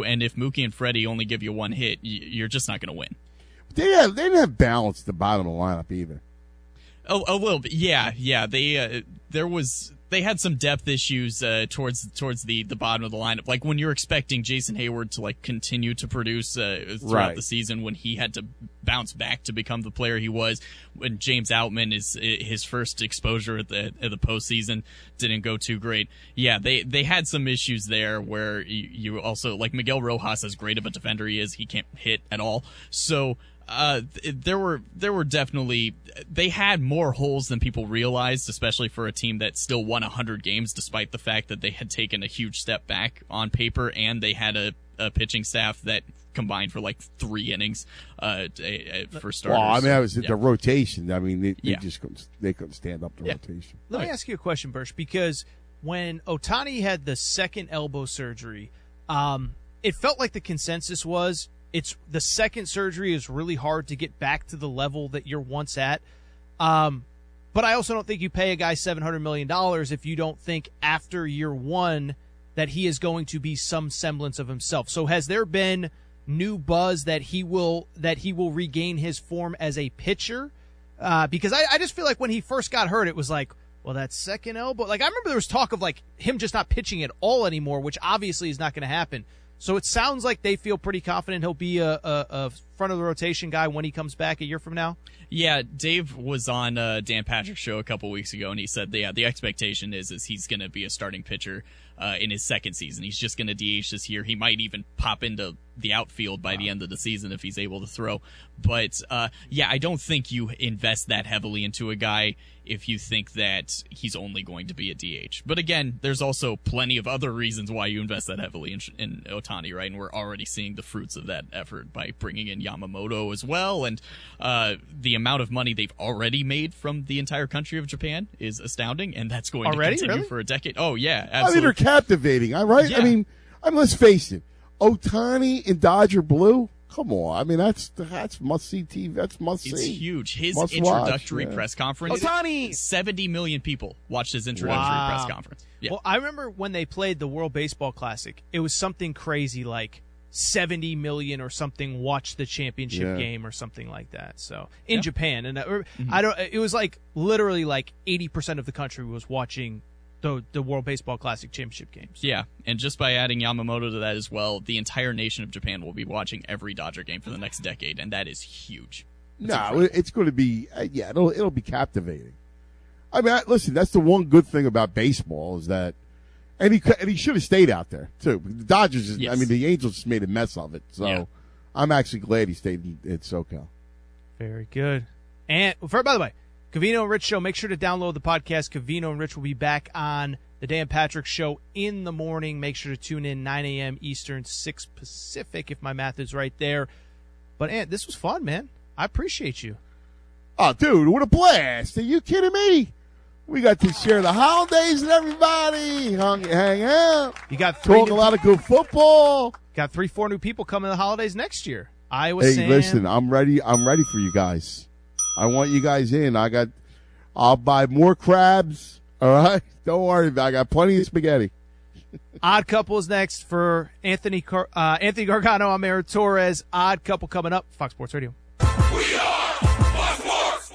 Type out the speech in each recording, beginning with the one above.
and if Mookie and Freddie only give you one hit, you're just not going to win. They have, they didn't have balance at the bottom of the lineup either. Oh, a little bit, yeah, yeah. They uh, there was they had some depth issues uh, towards towards the the bottom of the lineup. Like when you're expecting Jason Heyward to like continue to produce uh, throughout Right. the season, when he had to bounce back to become the player he was. When James Outman is his first exposure at the at the postseason didn't go too great. Yeah, they they had some issues there where you, you also like Miguel Rojas, as great of a defender he is, he can't hit at all. So uh, there were there were definitely they had more holes than people realized, especially for a team that still won hundred games, despite the fact that they had taken a huge step back on paper and they had a, a pitching staff that combined for like three innings uh, a- a- for starters. Well, I mean, I was Yeah. the rotation. I mean, they, they Yeah. just couldn't, they couldn't stand up to Yeah. rotation. Let me ask you a question, Bursch, because when Ohtani had the second elbow surgery, um, it felt like the consensus was it's the second surgery is really hard to get back to the level that you're once at. Um, but I also don't think you pay a guy seven hundred million dollars if you don't think after year one that he is going to be some semblance of himself. So has there been new buzz that he will that he will regain his form as a pitcher? Uh, because I, I just feel like when he first got hurt, it was like, well, that second elbow. Like I remember there was talk of like him just not pitching at all anymore, which obviously is not going to happen. So it sounds like they feel pretty confident he'll be a, a, a front of the rotation guy when he comes back a year from now. Yeah, Dave was on uh, Dan Patrick's show a couple weeks ago, and he said, "Yeah, the expectation is is he's going to be a starting pitcher uh, in his second season. He's just going to DH this year. He might even pop into the outfield by the end of the season if he's able to throw. But uh, yeah, I don't think you invest that heavily into a guy if you think that he's only going to be a DH. But again, there's also plenty of other reasons why you invest that heavily in, in Ohtani, right? And we're already seeing the fruits of that effort by bringing in Yamamoto as well, and uh, the amount of money they've already made from the entire country of Japan is astounding, and that's going Already? to continue Really? for a decade. Oh yeah, I mean, absolutely. they're captivating. All right. Yeah. I mean, I mean, let's face it. Ohtani in Dodger blue. Come on. I mean, that's that's must see TV. That's must it's see. huge. His Must introductory yeah. press conference. Ohtani! 70 million people watched his introductory Wow. press conference. Yeah. Well, I remember when they played the World Baseball Classic, it was something crazy like 70 million or something watched the championship Yeah. game or something like that. So in Yeah. Japan, and I, or- Mm-hmm. I don't. It was like literally like 80 percent of the country was watching the the World Baseball Classic championship games. Yeah, and just by adding Yamamoto to that as well, the entire nation of Japan will be watching every Dodger game for the next decade, and that is huge. No, it's going to be uh, yeah. It'll it'll be captivating. I mean, I, listen. That's the one good thing about baseball is that, and he and he should have stayed out there too. The Dodgers. Just, I mean, the Angels just made a mess of it. So Yeah. I'm actually glad he stayed in, in SoCal. Very good. And for, by the way, Covino and Rich show. Make sure to download the podcast. Covino and Rich will be back on the Dan Patrick show in the morning. Make sure to tune in 9 a.m. Eastern, 6 Pacific, if my math is right there. But Ant, this was fun, man. I appreciate you. Oh, dude, what a blast! Are you kidding me? We got to share the holidays with everybody, hung, hang out, You got three talk a lot of good football. got three, four new people coming to the holidays next year. Iowa Hey, Sam. listen, I'm ready. I'm ready for you guys. I want you guys in. I got. I'll buy more crabs. All right, don't worry. about it. I got plenty of spaghetti. Odd Couple is next for Anthony Car- uh, Anthony Gargano. I'm Aaron Torres. Odd Couple coming up. Fox Sports Radio. We are. Fox Sports.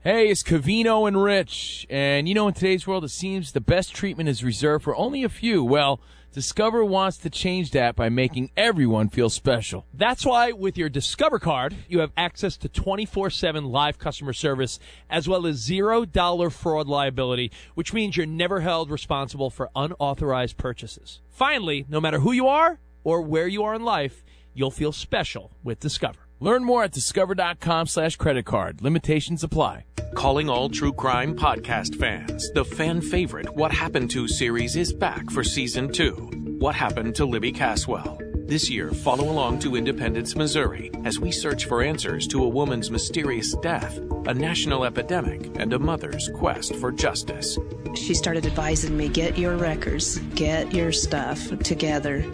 Hey, it's Covino and Rich. And you know, in today's world, it seems the best treatment is reserved for only a few. Well, Discover wants to change that by making everyone feel special. That's why with your Discover card, you have access to 24-7 live customer service as well as $0 fraud liability, which means you're never held responsible for unauthorized purchases. Finally, no matter who you are or where you are in life, you'll feel special with Discover. Learn more at discover.com slash credit card. Limitations apply. Calling all true crime podcast fans. The fan favorite What Happened to series is back for season two. What Happened to Libby Caswell? This year, follow along to Independence, Missouri, as we search for answers to a woman's mysterious death, a national epidemic, and a mother's quest for justice. She started advising me get your records, get your stuff together,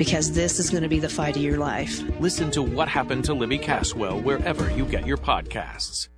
because this is going to be the fight of your life. Listen to What Happened to Libby Caswell wherever you get your podcasts.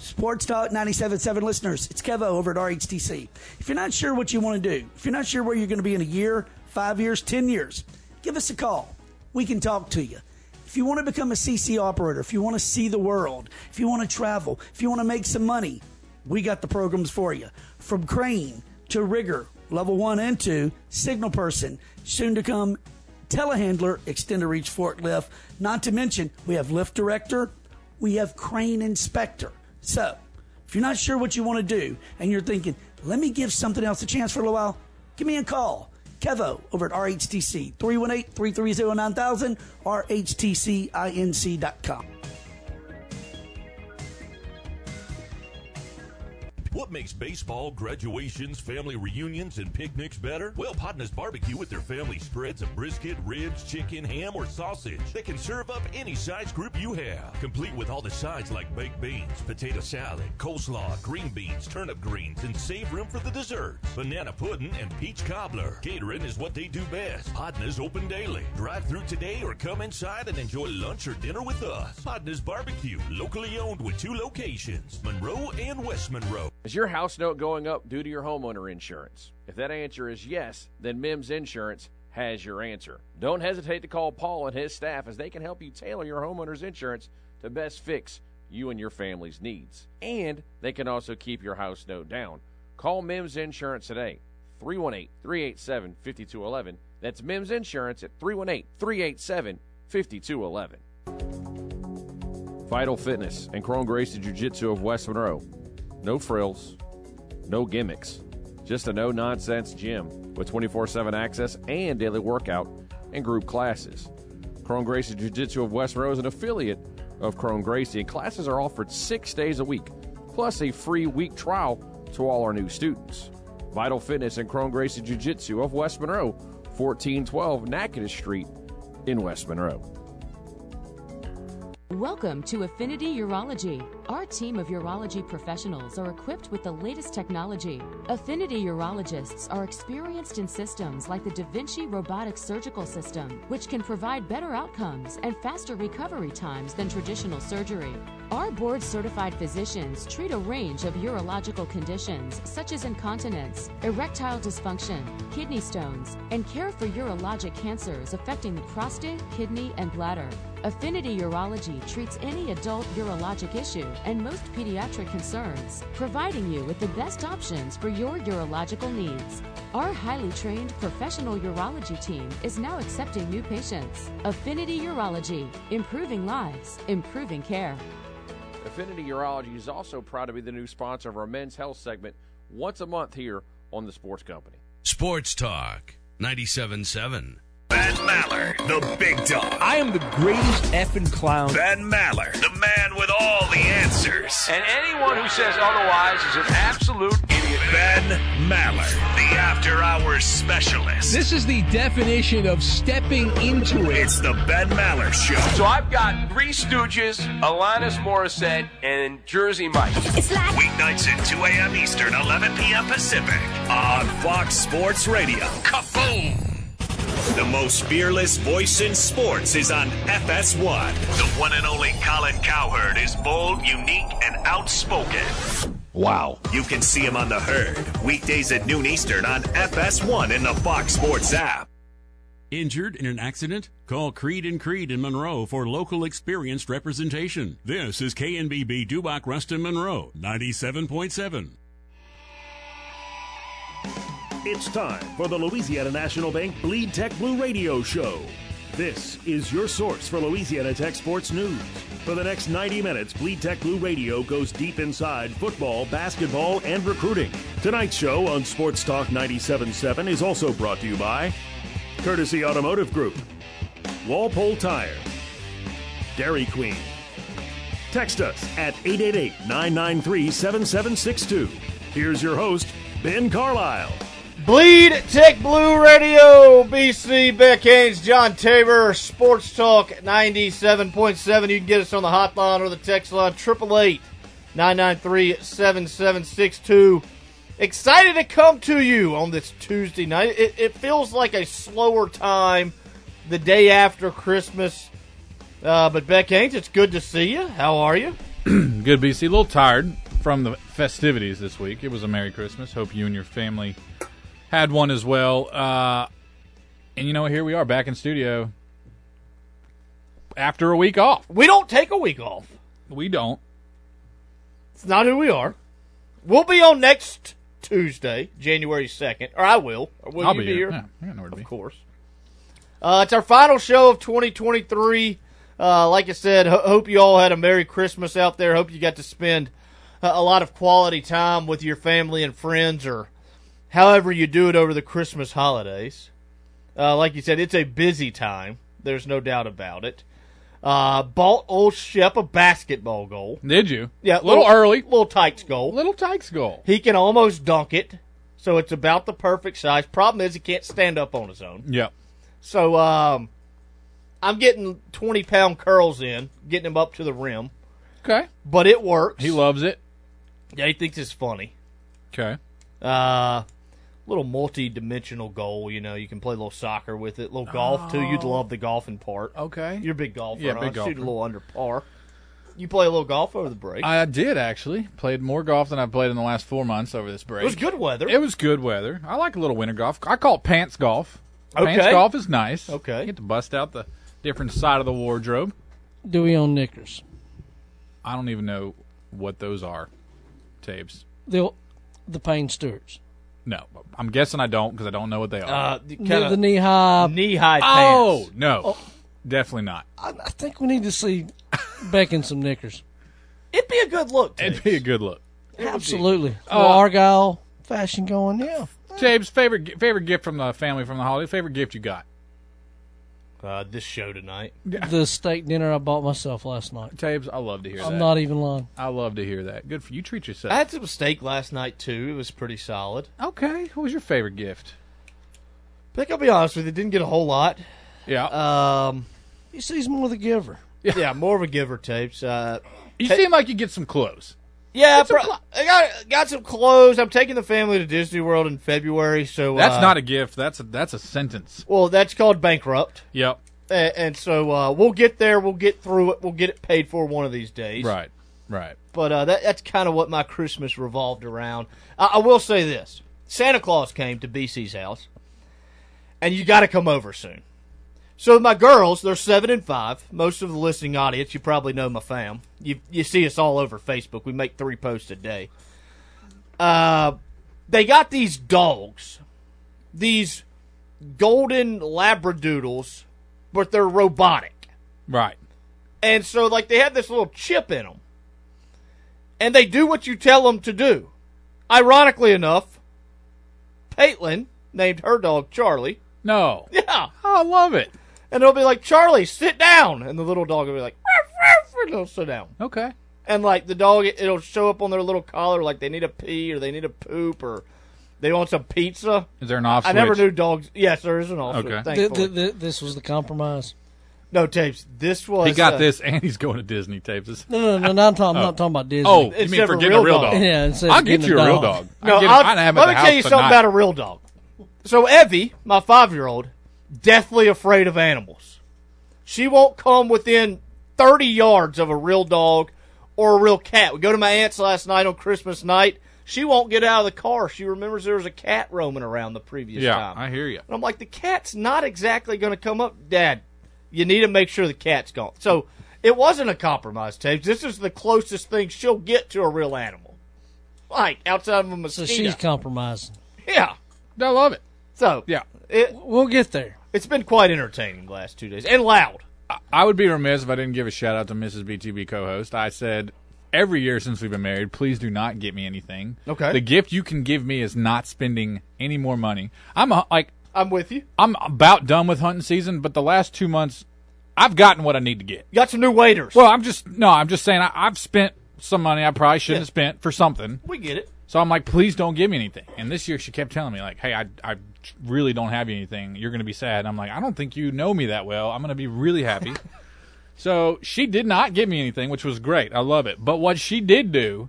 Sports Talk 97.7 listeners, it's Kevo over at RHTC. If you're not sure what you want to do, if you're not sure where you're going to be in a year, five years, ten years, give us a call. We can talk to you. If you want to become a CC operator, if you want to see the world, if you want to travel, if you want to make some money, we got the programs for you. From crane to rigger, level one and two, signal person, soon to come telehandler, extended reach forklift. Not to mention, we have lift director, we have crane inspector. So, if you're not sure what you want to do and you're thinking, let me give something else a chance for a little while, give me a call. Kevo over at RHTC, 318 330 9000, RHTCINC.com. What makes baseball, graduations, family reunions, and picnics better? Well, Podna's Barbecue with their family spreads of brisket, ribs, chicken, ham, or sausage. They can serve up any size group you have, complete with all the sides like baked beans, potato salad, coleslaw, green beans, turnip greens, and save room for the desserts. Banana pudding and peach cobbler. Catering is what they do best. Podna's open daily. Drive through today or come inside and enjoy lunch or dinner with us. Podna's Barbecue, locally owned with two locations, Monroe and West Monroe. Is your house note going up due to your homeowner insurance? If that answer is yes, then Mims Insurance has your answer. Don't hesitate to call Paul and his staff as they can help you tailor your homeowner's insurance to best fix you and your family's needs. And they can also keep your house note down. Call Mims Insurance today, 318 387 5211. That's Mims Insurance at 318 387 5211. Vital Fitness and Kron Gracie Jiu Jitsu of West Monroe. No frills, no gimmicks, just a no nonsense gym with 24 7 access and daily workout and group classes. Kron Gracie Jiu Jitsu of West is an affiliate of Kron Gracie, and classes are offered six days a week, plus a free week trial to all our new students. Vital Fitness and Kron Gracie Jiu Jitsu of West Monroe, 1412 Natchitoches Street in West Monroe. Welcome to Affinity Urology. Our team of urology professionals are equipped with the latest technology. Affinity urologists are experienced in systems like the Da Vinci robotic surgical system, which can provide better outcomes and faster recovery times than traditional surgery. Our board certified physicians treat a range of urological conditions such as incontinence, erectile dysfunction, kidney stones, and care for urologic cancers affecting the prostate, kidney, and bladder. Affinity Urology treats any adult urologic issue and most pediatric concerns, providing you with the best options for your urological needs. Our highly trained professional urology team is now accepting new patients. Affinity Urology, improving lives, improving care. Affinity Urology is also proud to be the new sponsor of our men's health segment once a month here on the Sports Company. Sports Talk 97.7. Ben Maller, the big dog. I am the greatest effing clown. Ben Maller, the man with all the answers. And anyone who says otherwise is an absolute idiot. Ben Maller, the after hours specialist. This is the definition of stepping into it. It's the Ben Maller Show. So I've got three Stooges, Alanis Morissette, and Jersey Mike. Weeknights at 2 a.m. Eastern, 11 p.m. Pacific on Fox Sports Radio. Kaboom! The most fearless voice in sports is on FS1. The one and only Colin Cowherd is bold, unique, and outspoken. Wow. You can see him on the herd weekdays at noon Eastern on FS1 in the Fox Sports app. Injured in an accident? Call Creed and Creed in Monroe for local experienced representation. This is KNBB Dubach Ruston Monroe 97.7. It's time for the Louisiana National Bank Bleed Tech Blue Radio Show. This is your source for Louisiana Tech sports news. For the next 90 minutes, Bleed Tech Blue Radio goes deep inside football, basketball, and recruiting. Tonight's show on Sports Talk 97.7 is also brought to you by Courtesy Automotive Group, Walpole Tire, Dairy Queen. Text us at 888 993 7762. Here's your host, Ben Carlisle. Bleed Tech Blue Radio, BC Beck Haynes, John Tabor, Sports Talk 97.7. You can get us on the hotline or the text line, 888 993 7762. Excited to come to you on this Tuesday night. It, it feels like a slower time the day after Christmas. Uh, but Beck Haynes, it's good to see you. How are you? Good, BC. A little tired. from the festivities this week. It was a Merry Christmas. Hope you and your family had one as well. Uh, and you know, here we are back in studio after a week off. We don't take a week off. We don't. It's not who we are. We'll be on next Tuesday, January 2nd. Or I will. Or will I'll you be be here. here? Yeah, I know where to of be. course. Uh, it's our final show of 2023. Uh, like I said, ho- hope you all had a Merry Christmas out there. Hope you got to spend uh, a lot of quality time with your family and friends or however you do it over the Christmas holidays. Uh, like you said, it's a busy time. There's no doubt about it. Uh, bought old Shep a basketball goal. Did you? Yeah, a little, early. Little Tikes goal. Little Tikes goal. He can almost dunk it, so it's about the perfect size. Problem is, he can't stand up on his own. Yep. So um, I'm getting 20 pound curls in, getting him up to the rim. Okay. But it works. He loves it. Yeah, he thinks it's funny. Okay. Uh, little multi-dimensional goal. You know, you can play a little soccer with it, a little golf too. You'd oh. love the golfing part. Okay. You're a big golfer. Yeah, huh? big Shoot golfer. a little under par. You play a little golf over the break. I did actually. Played more golf than I've played in the last four months over this break. It was good weather. It was good weather. I like a little winter golf. I call it pants golf. Okay. Pants golf is nice. Okay. You get to bust out the different side of the wardrobe. Do we own knickers? I don't even know what those are. Tapes. The the Payne Stewarts. No, I'm guessing I don't because I don't know what they are. Uh, the, The, the knee high. knee high oh pants. no, definitely not. I, I think we need to see Beck in some knickers. It'd be a good look. It'd be a good look. Absolutely. Uh, Argyle fashion going. Yeah. James, favorite favorite gift from the family from the holiday. Favorite gift you got? Uh, this show tonight. The steak dinner I bought myself last night. Tabes, I love to hear I'm that. not even lying. I love to hear that. Good for you. Treat yourself. I had some steak last night too. It was pretty solid. Okay. What was your favorite gift? I think I'll be honest with you, didn't get a whole lot. Yeah. Um, He sees more of the giver. yeah. more of a giver tapes. Uh, You ta- seem like you get some clothes. Yeah, Get some pro- I got got some clothes. I'm taking the family to Disney World in February, so That's uh, not a gift. That's a that's a sentence. well. That's called bankrupt, Yep. and, and so uh, we'll get there. We'll get through it. We'll get it paid for one of these days. Right. Right. But uh, that, that's kind of what my Christmas revolved around. I, I will say this: Santa Claus came to BC's house, and you got to come over soon. So my girls, they're seven and five. Most of the listening audience, you probably know my fam. You you see us all over Facebook. We make three posts a day. Uh, they got these dogs, these golden labradoodles, but they're robotic. Right. And so, like, they have this little chip in them. And they do what you tell them to do. Ironically enough, Caitlin named her dog Charlie. No. Yeah. Oh, I love it. And it'll be like, Charlie, sit down. And the little dog will be like, ruff, ruff, and they'll sit down. Okay. And, like, the dog, it- it'll show up on their little collar, like they need a pee or they need a poop or they want some pizza. Is there an off I never knew dogs. Yes, there is an off switch, Okay. Th- th- th- this was the compromise. no, tapes. This was. He got uh, this, and he's going to Disney tapes. This- No, no, no. no I'm, talking, I'm Oh. not talking about Disney. Oh, you Instead mean for a getting real a real dog. dog? Yeah, instead of I'll get getting you a a real dog. dog. No, I get, I'll- I have let me tell you house something tonight. about a real dog. So Evie, my five-year-old, deathly afraid of animals. She won't come within thirty yards of a real dog or a real cat. We go to my aunt's last night on Christmas night. She won't get out of the car. She remembers there was a cat roaming around the previous Yeah, time. I hear you. And I'm like, the cat's not exactly going to come up, Dad. You need to make sure the cat's gone. So it wasn't a compromise, Tapes. This is the closest thing she'll get to a real animal, like outside of a mosquito. So she's compromising. yeah. I love it. So Yeah. It, We'll get there. it's been quite entertaining the last two days and loud. I- I would be remiss if I didn't give a shout out to Mrs. BTB co-host. I said every year since we've been married, please do not get me anything. Okay. The gift you can give me is not spending any more money. I'm a, like I'm with you. I'm about done with hunting season, but the last two months, I've gotten what I need to get. You got some new waiters. Well, I'm just no, I'm just saying I, I've spent some money I probably shouldn't have spent for something. we get it. So I'm like, please don't give me anything. And this year she kept telling me like, hey, I I really don't have anything. You're gonna be sad. And I'm like, I don't think you know me that well. I'm gonna be really happy. so she did not give me anything, which was great. I love it. But what she did do,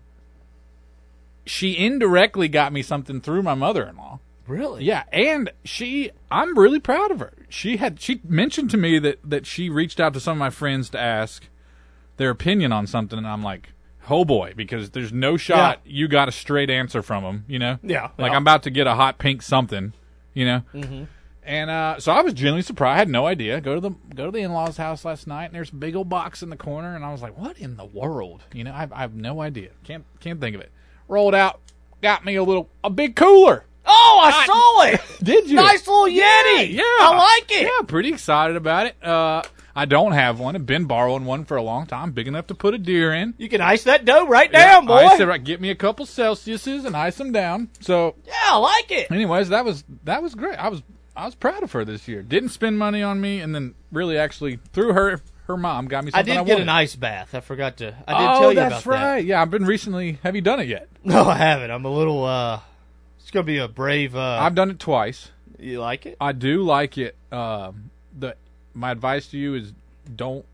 she indirectly got me something through my mother-in-law. Really? Yeah, and she I'm really proud of her. She had she mentioned to me that that she reached out to some of my friends to ask their opinion on something and I'm like, oh boy, because there's no shot you got a straight answer from them. You know, Yeah. Like Yeah. I'm about to get a hot pink something. You know. Mhm. And uh, so I was genuinely surprised. I had no idea. Go to the go to the in laws' house last night, and there's a big old box in the corner, and I was like, "What in the world?" You know, I, I have no idea. Can't can't think of it. Rolled out, got me a little a big cooler. Oh, I saw it. Did you? Nice little Yeti. Yeah, I like it. Yeah, pretty excited about it. Uh, I don't have one. I've been borrowing one for a long time, big enough to put a deer in. You can ice that dough right down, boy. I said, right, get me a couple Celsiuses and ice them down. So, yeah, I like it. anyways, that was that was great. I was I was proud of her this year. Didn't spend money on me, and then really actually through her her mom got me I something did I, get wanted. an ice bath. I forgot to. I did oh, tell you that's about right. Yeah, I've been recently. Have you done it yet? No, I haven't. I'm a little. uh It's gonna be a brave. uh I've done it twice. You like it? I do like it. Um, my advice to you is don't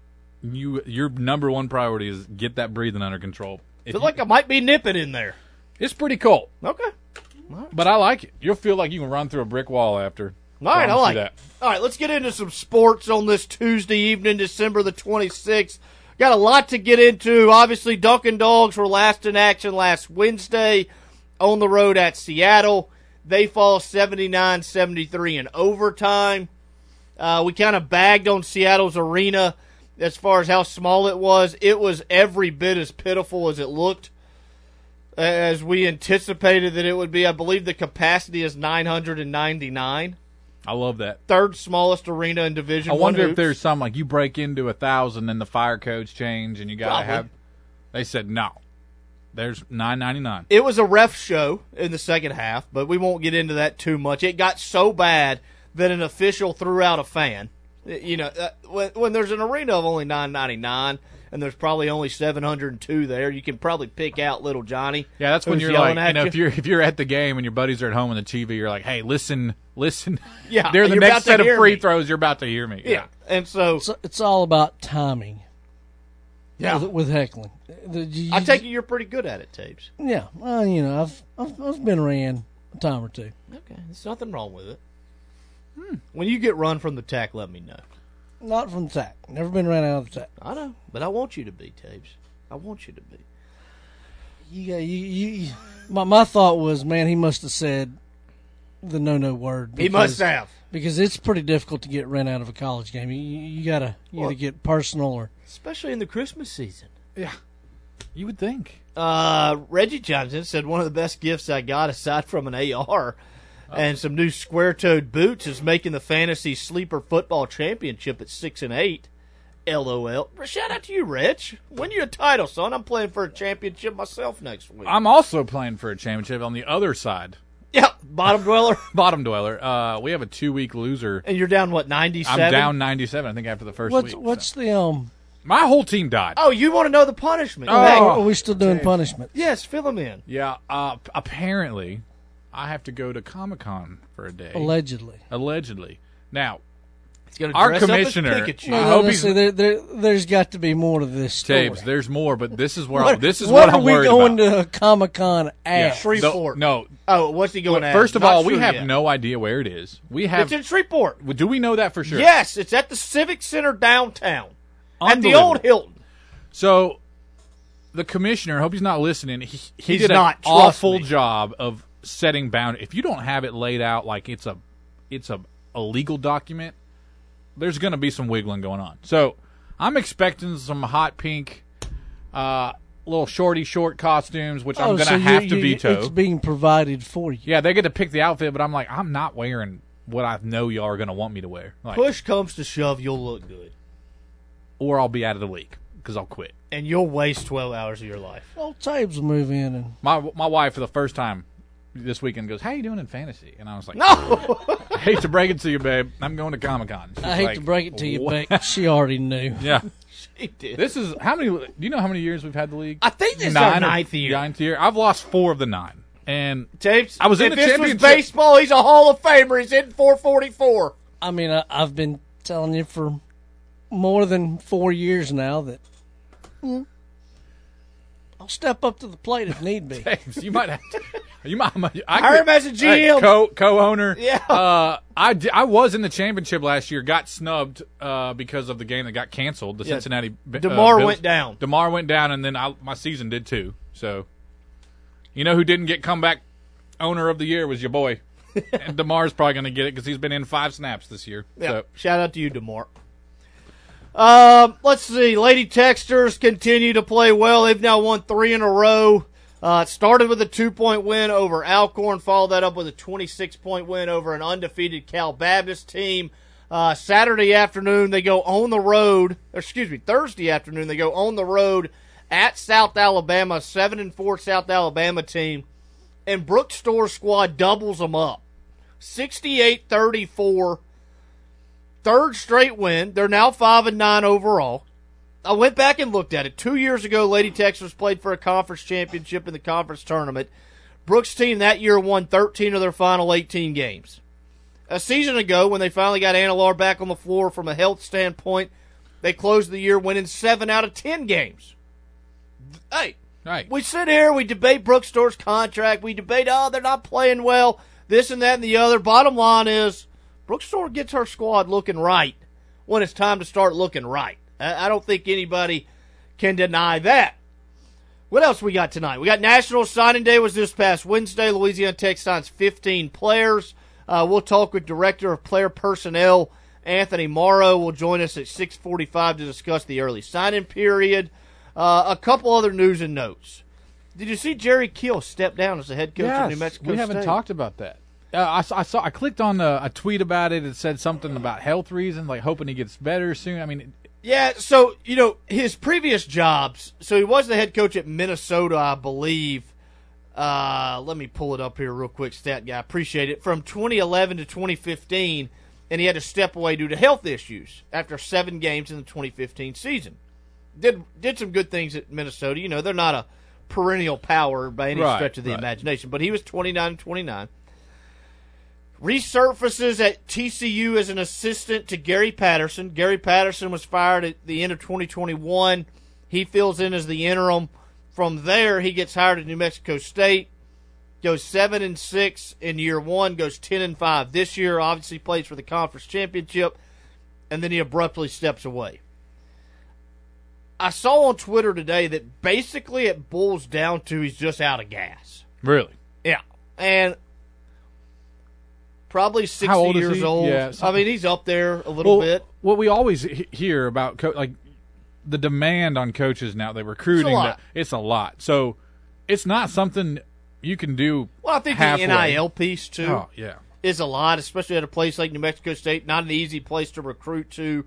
you your number one priority is get that breathing under control. If Feel you- like I might be nipping in there. it's pretty cold, Okay. but I like it. You'll feel like you can run through a brick wall after. All right, I like that. All right, let's get into some sports on this Tuesday evening, December the 26th. Got a lot to get into. Obviously, Dunkin' Dogs were last in action last Wednesday on the road at Seattle. They fall 79 73 in overtime. Uh, we kind of bagged on Seattle's arena as far as how small it was. It was every bit as pitiful as it looked as we anticipated that it would be. I believe the capacity is 999 I love that. third smallest arena in Division I wonder if there's some like you break into a thousand and the fire codes change and you gotta Probably. have. They said no. There's nine ninety nine. It was a ref show in the second half, but we won't get into that too much. It got so bad that an official threw out a fan. You know, uh, when, when there's an arena of only 999 and there's probably only 702 there, you can probably pick out little Johnny. Yeah, that's when you're yelling like, you at know, if you're if you're at the game and your buddies are at home on the TV, you're like, hey, listen, listen. Yeah, they're the next set of free me. throws. You're about to hear me. Yeah, and so It's, it's all about timing. Yeah. with, with heckling. The- you- I take it you're pretty good at it, Tapes. Yeah, well, you know, I've, I've I've been ran a time or two. Okay, there's nothing wrong with it. Hmm. When you get run from the tack, let me know. Not from the tack. Never been ran out of the tack. I know, but I want you to be, Tapes. I want you to be. You, got- you, you, my my thought was, man, he must have said the no no word. He must have. because it's pretty difficult to get ran out of a college game. You, you, you gotta you Well- gotta get personal or Especially in the Christmas season. Yeah. You would think. Uh, Reggie Johnson said one of the best gifts I got, aside from an AR and some new square-toed boots, is making the fantasy sleeper football championship at six and eight. LOL. Shout out to you, Rich. Win you a title, son. I'm playing for a championship myself next week. I'm also playing for a championship on the other side. yeah, bottom dweller. Bottom dweller. Uh, we have a two week loser. And you're down what ninety I'm down 97. I think after the first what's week. what's the um? My whole team died. Oh, you want to know the punishment? Oh. Are we still doing punishment? Yes, fill them in. Yeah. Uh, apparently, I have to go to Comic Con for a day. Allegedly. Allegedly. Now, gonna our dress up as commissioner. No, I no, hope no, he's there, there, there's got to be more to this story. tapes. There's more, but this is where What, I'm, this is what, what, are I'm we going about. to Comic Con Yeah. at? Shreveport. No. Oh, what's he going Well, at? First of Not all, we have yet. no idea where it is. We have. It's in Shreveport. do we know that for sure? Yes, it's at the Civic Center downtown. At the old Hilton. So, the commissioner, I hope he's not listening. He, he He's did not, an trust awful me. job of setting bound If you don't have it laid out like it's a, it's a, a legal document, there's going to be some wiggling going on. So, I'm expecting some hot pink, uh, little shorty short costumes, which I'm Oh, going to so you- have to you- veto. It's being provided for you. Yeah, they get to pick the outfit, but I'm like, I'm not wearing what I know y'all are going to want me to wear. Like, Push comes to shove, you'll look good. or I'll be out of the league because I'll quit. And you'll waste 12 hours of your life. Well, Tabes will move in and My my wife for the first time this weekend goes, "How you doing in fantasy?" And I was like, No! I hate to break it to you, babe. I'm going to Comic Con." I hate to break it to you, but she already knew. Yeah. She did. This is how many? Do you know how many years we've had the league? I think this is our or ninth year. Ninth year. I've lost four of the nine, and Tapes. I was if in the this was championship. baseball, he's a Hall of Famer. He's in 444. I mean, I, I've been telling you for more than four years now that yeah, I'll step up to the plate if need be. James, you might have. To, You might, I could- him as a hey, GM. co co-owner. Yeah. Uh, I, I was in the championship last year. Got snubbed uh, because of the game that got canceled. The Yeah. Cincinnati. uh, Damar Bills. went down. Damar went down, and then I, my season did too. So, you know who didn't get comeback owner of the year was your boy. and Damar's probably going to get it because he's been in five snaps this year. Yeah. So Shout out to you, Damar. Um, let's see. Lady Techsters continue to play well. They've now won three in a row. Uh, started with a two point win over Alcorn, followed that up with a 26 point win over an undefeated Cal Baptist team. Uh, Saturday afternoon, they go on the road, excuse me, Thursday afternoon, they go on the road at South Alabama, 7 and 4 South Alabama team, and Brooks Stoehr squad doubles them up. 68 34 third straight win. They're now five and nine overall. I went back and looked at it. Two years ago, Lady Techsters played for a conference championship in the conference tournament. Brooks' team that year won 13 of their final 18 games. A season ago, when they finally got Analar back on the floor from a health standpoint, they closed the year winning seven out of 10 games. Hey, right. we sit here, we debate Brooks Stoehr's contract, we debate, oh, they're not playing well, this and that and the other. Bottom line is, Brooks Stoehr gets her squad looking right when it's time to start looking right. I don't think anybody can deny that. What else we got tonight? We got National Signing Day was this past Wednesday. Louisiana Tech signs 15 players. Uh, we'll talk with Director of Player Personnel Anthony Mauro. Will join us at 6:45 to discuss the early signing period. Uh, a couple other news and notes. Did you see Jerry Kill step down as the head coach of New Yes, Mexico we haven't talked about that. Uh, I, I saw. I clicked on a, a tweet about it. It said something about health reasons, like hoping he gets better soon. I mean, Yeah, so you know his previous jobs. So he was the head coach at Minnesota, I believe. Uh, let me pull it up here real quick, stat guy. Appreciate it. From 2011 to 2015, and he had to step away due to health issues after seven games in the 2015 season. Did did some good things at Minnesota. You know they're not a perennial power by any Right, stretch of the right. imagination, but he was 29 and 29 resurfaces at TCU as an assistant to Gary Patterson. Gary Patterson was fired at the end of 2021. He fills in as the interim. From there, he gets hired at New Mexico State. Goes seven and six in year one. Goes ten and five this year. Obviously, plays for the conference championship, and then he abruptly steps away. I saw on Twitter today that basically it boils down to he's just out of gas. really. Yeah, and probably sixty old years he? old. Yeah, I mean, he's up there a little well, bit. What we always hear about, co- like the demand on coaches now, they're recruiting. lot. the- it's a lot. So it's not something you can do. Well, I think halfway. the NIL piece too Oh yeah. is a lot, especially at a place like New Mexico State. Not an easy place to recruit to.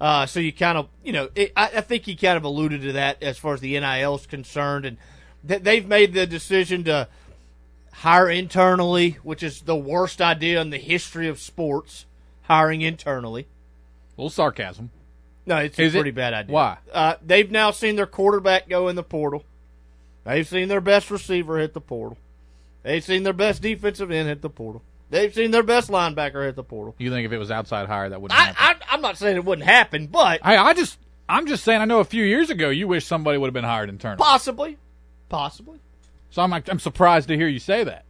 Uh, so you kind of, you know, it, I, I think he kind of alluded to that as far as the NIL is concerned, and th- they've made the decision to hire internally, which is the worst idea in the history of sports. Hiring internally. A little sarcasm. No, it's Is a it? pretty bad idea. Why? Uh, they've now seen their quarterback go in the portal. They've seen their best receiver hit the portal. They've seen their best defensive end hit the portal. They've seen their best linebacker hit the portal. You think if it was outside hire, that wouldn't I, happen? I, I'm not saying it wouldn't happen, but I, I just, I'm just saying. I know a few years ago, you wish somebody would have been hired internally. possibly, possibly. So I'm, I'm surprised to hear you say that.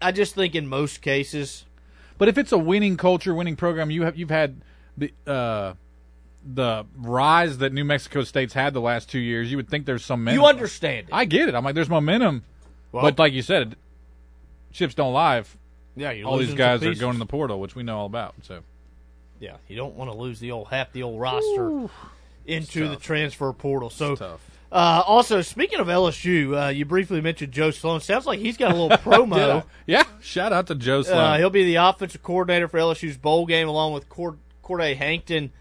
I just think in most cases, But if it's a winning culture, winning program, you have you've had the uh, the rise that New Mexico State's had the last two years. You would think there's some momentum. you understand it. I get it. I'm like, there's momentum, Well- but like you said, chips don't lie. if Yeah, all these guys are going in the portal, which we know all about. So Yeah, you don't want to lose the old half the old roster into the transfer portal. So, tough. Uh, also speaking of LSU, uh, you briefly mentioned Joe Sloan. Sounds like he's got a little promo. yeah, shout out to Joe Sloan. Uh, he'll be the offensive coordinator for LSU's bowl game, along with Cord- Corday Hankton,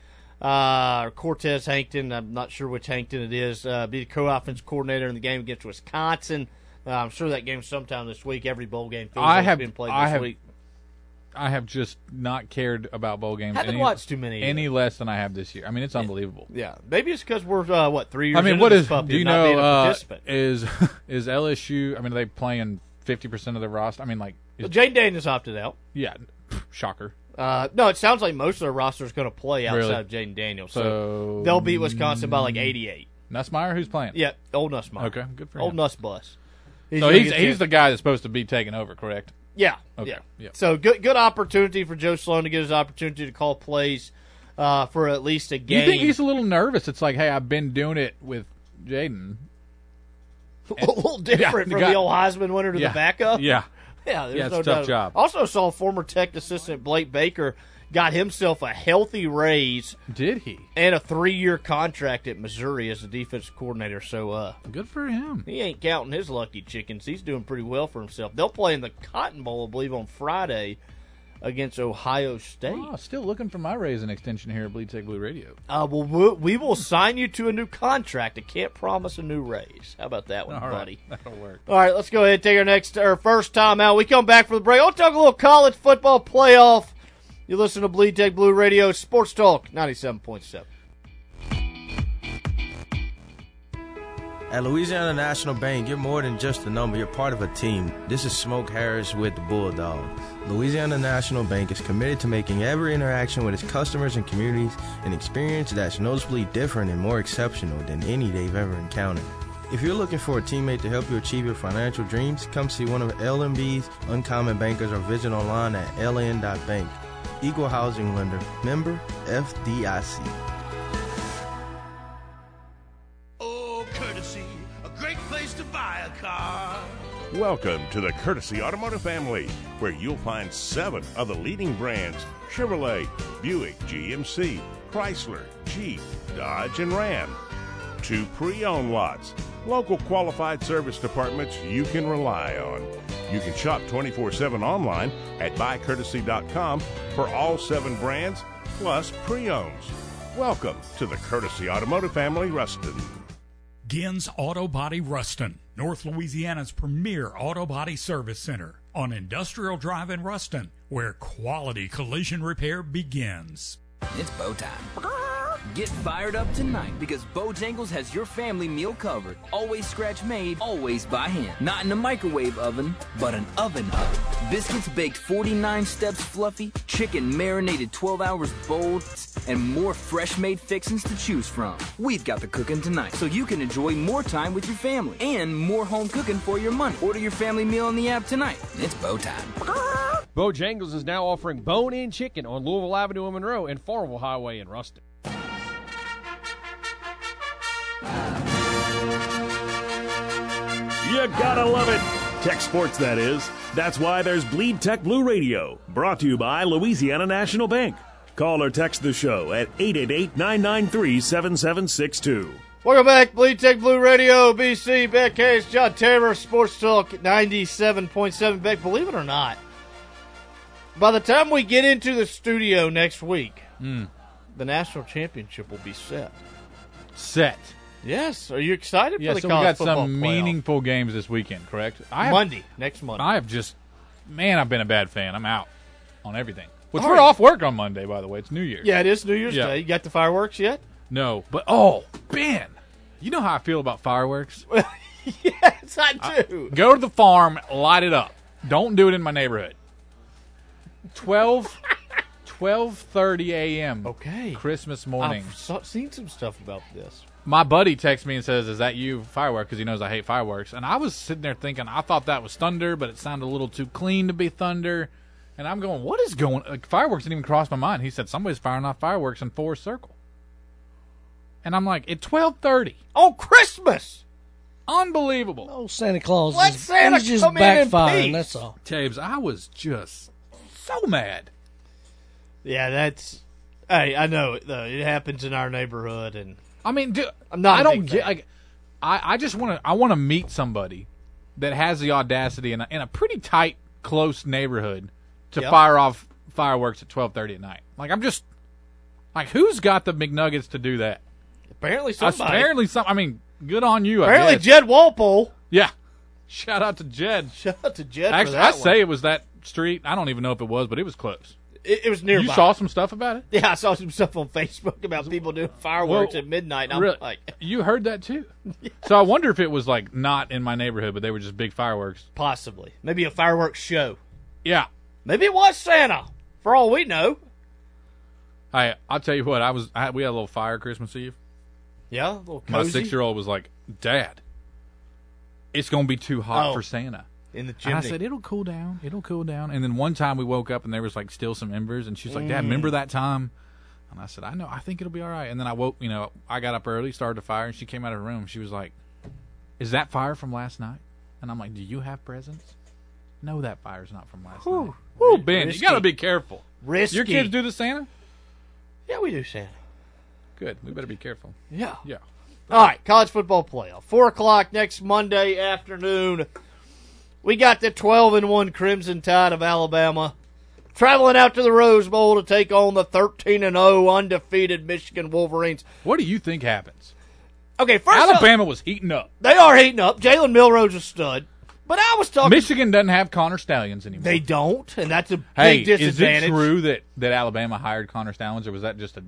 uh, or Cortez Hankton. I'm not sure which Hankton it is. Uh, be the co-offensive coordinator in the game against Wisconsin. Uh, I'm sure that game's sometime this week. Every bowl game feels I like have been played I this have week. I have just not cared about bowl games. Haven't any, watched too many any less than I have this year. I mean, it's unbelievable. Yeah, maybe it's because we're uh, what three years. I mean, into what this is? Do you know? Uh, is is LSU? I mean, are they playing fifty percent of the roster? I mean, like, is, Well, Jayden Daniels opted out. yeah, shocker. Uh, no, it sounds like most of the roster is going to play outside Really? of Jayden Daniels. So, So they'll beat Wisconsin by like 88. Nussmeier, who's playing? Yeah, old Nussmeier. Okay, good for Old him. Nuss Bus. He's so he's he's the guy that's supposed to be taking over, correct? Yeah. Okay. Yeah. Yeah. So good good opportunity for Joe Sloan to get his opportunity to call plays uh, for at least a game. you think he's a little nervous? It's like, hey, I've been doing it with Jayden. a little different from guy- the old Heisman winner to Yeah. the backup? Yeah. Yeah, there's Yeah, it's no a tough doubt. job. Also saw former Tech assistant Blake Baker got himself a healthy raise. Did he? And a three-year contract at Missouri as a defensive coordinator. So, uh, good for him. He ain't counting his lucky chickens. He's doing pretty well for himself. They'll play in the Cotton Bowl, I believe, on Friday against Ohio State. Oh, still looking for my raise and extension here at Bleed Tech Blue Radio. Uh, well, we- we will sign you to a new contract. I can't promise a new raise. How about that one, All right, buddy? that'll work. All right, let's go ahead and take our next, our first time out. We come back for the break. I'll talk a little college football playoff. You listen to Bleed Tech Blue Radio Sports Talk 97.7. At Louisiana National Bank, you're more than just a number, you're part of a team. This is Smoke Harris with the Bulldogs. Louisiana National Bank is committed to making every interaction with its customers and communities an experience that's noticeably different and more exceptional than any they've ever encountered. If you're looking for a teammate to help you achieve your financial dreams, come see one of LNB's uncommon bankers or visit online at ln.bank. Equal housing lender, member FDIC. Oh, courtesy, a great place to buy a car. Welcome to the Courtesy Automotive family, where you'll find seven of the leading brands Chevrolet, Buick, GMC, Chrysler, Jeep, Dodge, and Ram. Two pre owned lots, local qualified service departments you can rely on. You can shop 24 7 online at buycourtesy.com for all seven brands plus pre owns. Welcome to the Courtesy Automotive family, Ruston. Ginn's Auto Body Ruston, North Louisiana's premier auto body service center on Industrial Drive in Ruston, where quality collision repair begins. It's bow time. Get fired up tonight because Bojangles has your family meal covered. Always scratch made, always by hand. Not in a microwave oven, but an oven oven. Biscuits baked 49 steps fluffy, chicken marinated 12 hours bold, and more fresh made fixings to choose from. We've got the cooking tonight so you can enjoy more time with your family and more home cooking for your money. Order your family meal on the app tonight. It's bow time. Bojangles is now offering bone-in chicken on Louisville Avenue in Monroe and Farmerville Highway in Ruston. You gotta love it. Tech sports, that is. That's why there's Bleed Tech Blue Radio, brought to you by Louisiana National Bank. Call or text the show at 888 993 7762. Welcome back, Bleed Tech Blue Radio, BC. Beck Hayes, John Taylor, Sports Talk 97.7. Beck, believe it or not, by the time we get into the studio next week, Mm. the national championship will be set. Set. Yes. Are you excited Yeah, for the so we college got football some playoff? meaningful games this weekend, correct? I have, Monday, next Monday. I have just, man, I've been a bad fan. I'm out on everything. Which All we're right. off work on Monday, by the way. It's New Year's. Yeah, it is New Year's Yeah. Day. You got the fireworks yet? No, but oh, Ben, you know how I feel about fireworks. yes, I do. Go to the farm, light it up. Don't do it in my neighborhood. 12 12:30 a.m. Okay. Christmas morning. I've seen some stuff about this. My buddy texts me and says, "Is that you firework?" Because he knows I hate fireworks. And I was sitting there thinking, I thought that was thunder, but it sounded a little too clean to be thunder. And I'm going, "What is going?" Like, fireworks didn't even cross my mind. He said somebody's firing off fireworks in Forest Circle. And I'm like, at 12:30 on Christmas. Unbelievable. Oh, Santa Claus. Let is, Santa he's just come in in backfiring. peace. That's all. Taves, I was just so mad. Yeah, that's. Hey, I know it though. It happens in our neighborhood, and I mean, do, I'm not. I don't get like. I, I just want to. I want to meet somebody that has the audacity in a, in a pretty tight, close neighborhood to Yep. fire off fireworks at twelve thirty at night. Like I'm just like, who's got the McNuggets to do that? Apparently, somebody. Apparently, some. I mean, good on you. I Apparently. Jed Walpole. Yeah. Shout out to Jed. Shout out to Jed. Actually, I that say it was that street. I don't even know if it was, but it was close. It, it was nearby. You saw some stuff about it. Yeah, I saw some stuff on Facebook about people doing fireworks Well, at midnight. And I'm really? like, You heard that too. So I wonder if it was like not in my neighborhood, but they were just big fireworks. possibly, maybe a fireworks show. Yeah. Maybe it was Santa. For all we know. I I'll tell you what. I was I, we had a little fire Christmas Eve. Yeah, a little My six year old was like, "Dad, it's going to be too hot Oh. for Santa. In the And I said, it'll cool down. It'll cool down. And then one time we woke up and there was like still some embers. And she's like, Dad, Mm. remember that time? And I said, I know. I think it'll be all right. And then I woke, you know, I got up early, started a fire, and she came out of her room. She was like, Is that fire from last night? And I'm like, Do you have presents? No, that fire's not from last night. Woo, Ben, Risky. you got to be careful. Risky. Your kids do the Santa? Yeah, we do Santa. Good. We better be careful. Yeah. Yeah. All right, college football playoff. Four o'clock next Monday afternoon. We got the twelve and one Crimson Tide of Alabama traveling out to the Rose Bowl to take on the thirteen and zero undefeated Michigan Wolverines. What do you think happens? Okay, first Alabama was heating up. They are heating up. Jalen Milroe's a stud, but I was talking. Michigan doesn't have Connor Stalions anymore. They don't, and that's a Hey, big is disadvantage. it true that, that Alabama hired Connor Stalions, or was that just a I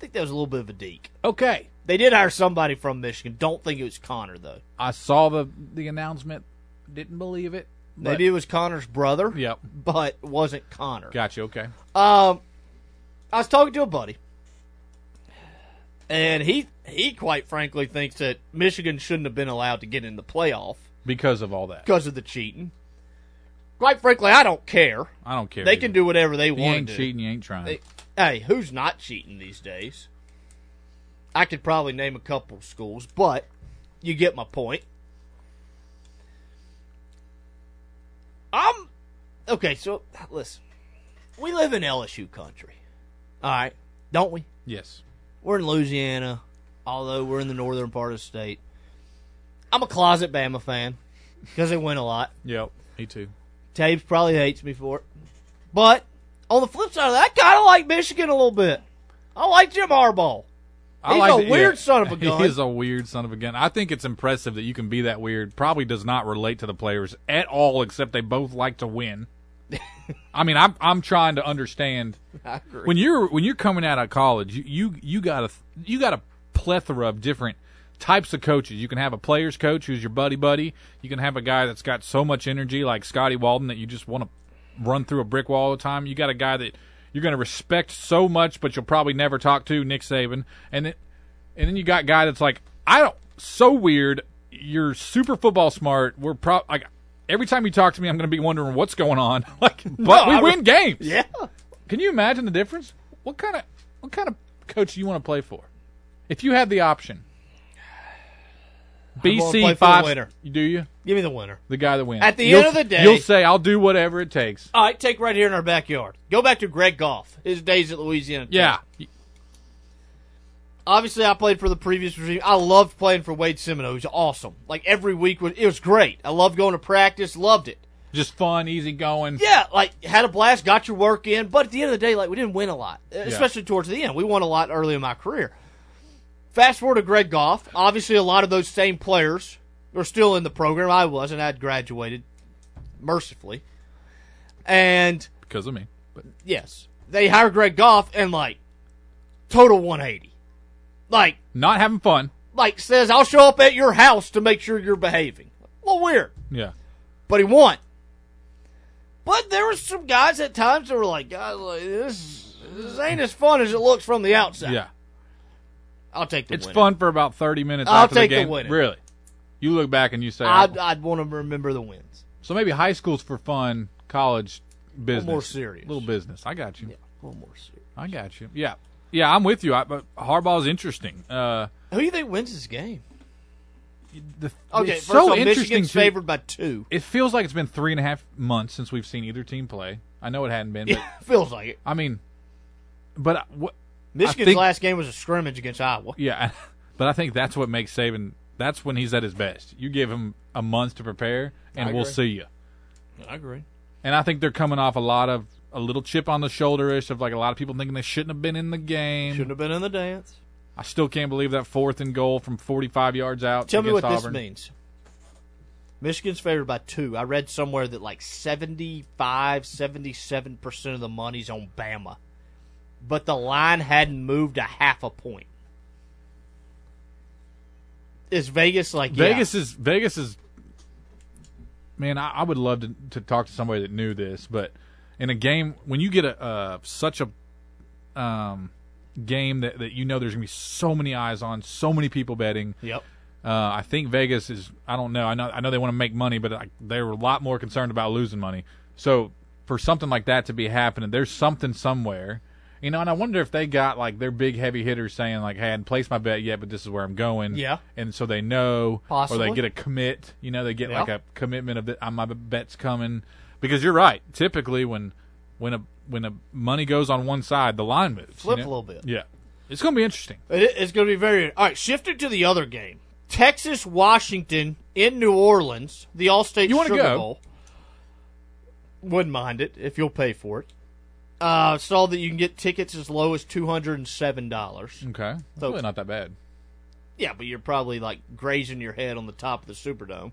think that was a little bit of a deke. Okay. They did hire somebody from Michigan. Don't think it was Connor though. I saw the the announcement, didn't believe it. Maybe it was Connor's brother. Yep. But wasn't Connor. Gotcha. Okay. Um, I was talking to a buddy, and he he quite frankly thinks that Michigan shouldn't have been allowed to get in the playoff Because of all that, because of the cheating. Quite frankly, I don't care. I don't care. They either. can do whatever they You want ain't to do. cheating. You ain't trying. They- hey, who's not cheating these days? I could probably name a couple schools, but you get my point. I'm okay. So listen, we live in LSU country, all right, don't we? yes. We're in Louisiana, although we're in the northern part of the state. I'm a closet Bama fan because they win a lot. Yep. Me too. Taves probably hates me for it. But on the flip side of that, I kind of like Michigan a little bit. I like Jim Harbaugh. I He's like a weird yeah. son of a gun. He is a weird son of a gun. I think it's impressive that you can be that weird. Probably does not relate to the players at all, except they both like to win. I mean, I'm I'm trying to understand when you're when you're coming out of college, you you, you got a you got a plethora of different types of coaches. You can have a players coach who's your buddy buddy. You can have a guy that's got so much energy like Scotty Walden that you just want to run through a brick wall all the time. You got a guy that you're going to respect so much, but you'll probably never talk to, Nick Saban. And then and then you got guy that's like, I don't so weird. You're super football smart. We're pro like every time you talk to me, I'm going to be wondering what's going on. like, but No, we win games. Yeah. Can you imagine the difference? What kind of what kind of coach do you want to play for? If you had the option, I'm gonna play BC for the five. winner. Do you? Give me the winner. The guy that wins. At the You'll- end of the day- you'll say, "I'll do whatever it takes." All right, take right here in our backyard. Go back to Greg Goff, his days at Louisiana. Tech. Yeah, Obviously, I played for the previous regime. I loved playing for Wade Semino. He was awesome. Like every week was it was great. I loved going to practice. Loved it. just fun, easy going. Yeah, like had a blast, got your work in. But at the end of the day, like we didn't win a lot, especially towards the end. We won a lot early in my career. Fast forward to Greg Goff. Obviously, a lot of those same players are still in the program. I was, and I'd graduated mercifully. And because of me. But yes, they hire Greg Goff, and like total 180. Like not having fun. like says, I'll show up at your house to make sure you're behaving. A little weird, Yeah, but he won. But there were some guys at times that were like, guys, like this, this ain't as fun as it looks from the outside. yeah. I'll take the It's fun for about thirty minutes. I'll after take the the game. winning. Really, you look back and you say, I'd, I'd want to remember the wins. so maybe high school's for fun, college business, A little more serious. little business. I got you. Yeah, a little more serious. I got you. Yeah, yeah. I'm with you. I, but Harbaugh's interesting. Uh, Who do you think wins this game? the, Okay, it's first so all, interesting. Too. favored by two. It feels like it's been three and a half months since we've seen either team play. I know it hadn't been, but Yeah, feels like it. I mean, but what Michigan's think, last game was a scrimmage against Iowa. Yeah, but I think that's what makes Saban. That's when he's at his best. You give him a month to prepare, and we'll see you. I agree. And I think they're coming off a lot of a little chip on the shoulder ish of like a lot of people thinking they shouldn't have been in the game. Shouldn't have been in the dance. I still can't believe that fourth and goal from 45 yards out. Tell me what against this means. Michigan's favored by two. I read somewhere that like 75, 77% of the money's on Bama. But the line hadn't moved a half a point. Is Vegas like yeah. Vegas is Vegas is. Man, I, I would love to to talk to somebody that knew this, but in a game when you get a uh, such a um, game that, that you know there's gonna be so many eyes on, so many people betting. Yep. Uh, I think Vegas is. I don't know. I know. I know they want to make money, but I, they're a lot more concerned about losing money. So for something like that to be happening, there's something somewhere. You know, and I wonder if they got like their big heavy hitters saying like, "Hey, I hadn't placed my bet yet, but this is where I'm going." Yeah. and so they know, Possibly. or they get a commit. You know, they get Yeah. like a commitment of that. My bet's coming because you're right. Typically, when when a when a money goes on one side, the line moves. you Flip know? a little bit. Yeah, it's going to be interesting. It, it's going to be very. All right, shifting to the other game. Texas, Washington in New Orleans, the Allstate You wanna Sugar go? Bowl. Wouldn't mind it if you'll pay for it. Uh, saw that you can get tickets as low as two hundred and seven dollars. Okay, that's So- really not that bad. Yeah, but you're probably like grazing your head on the top of the Superdome.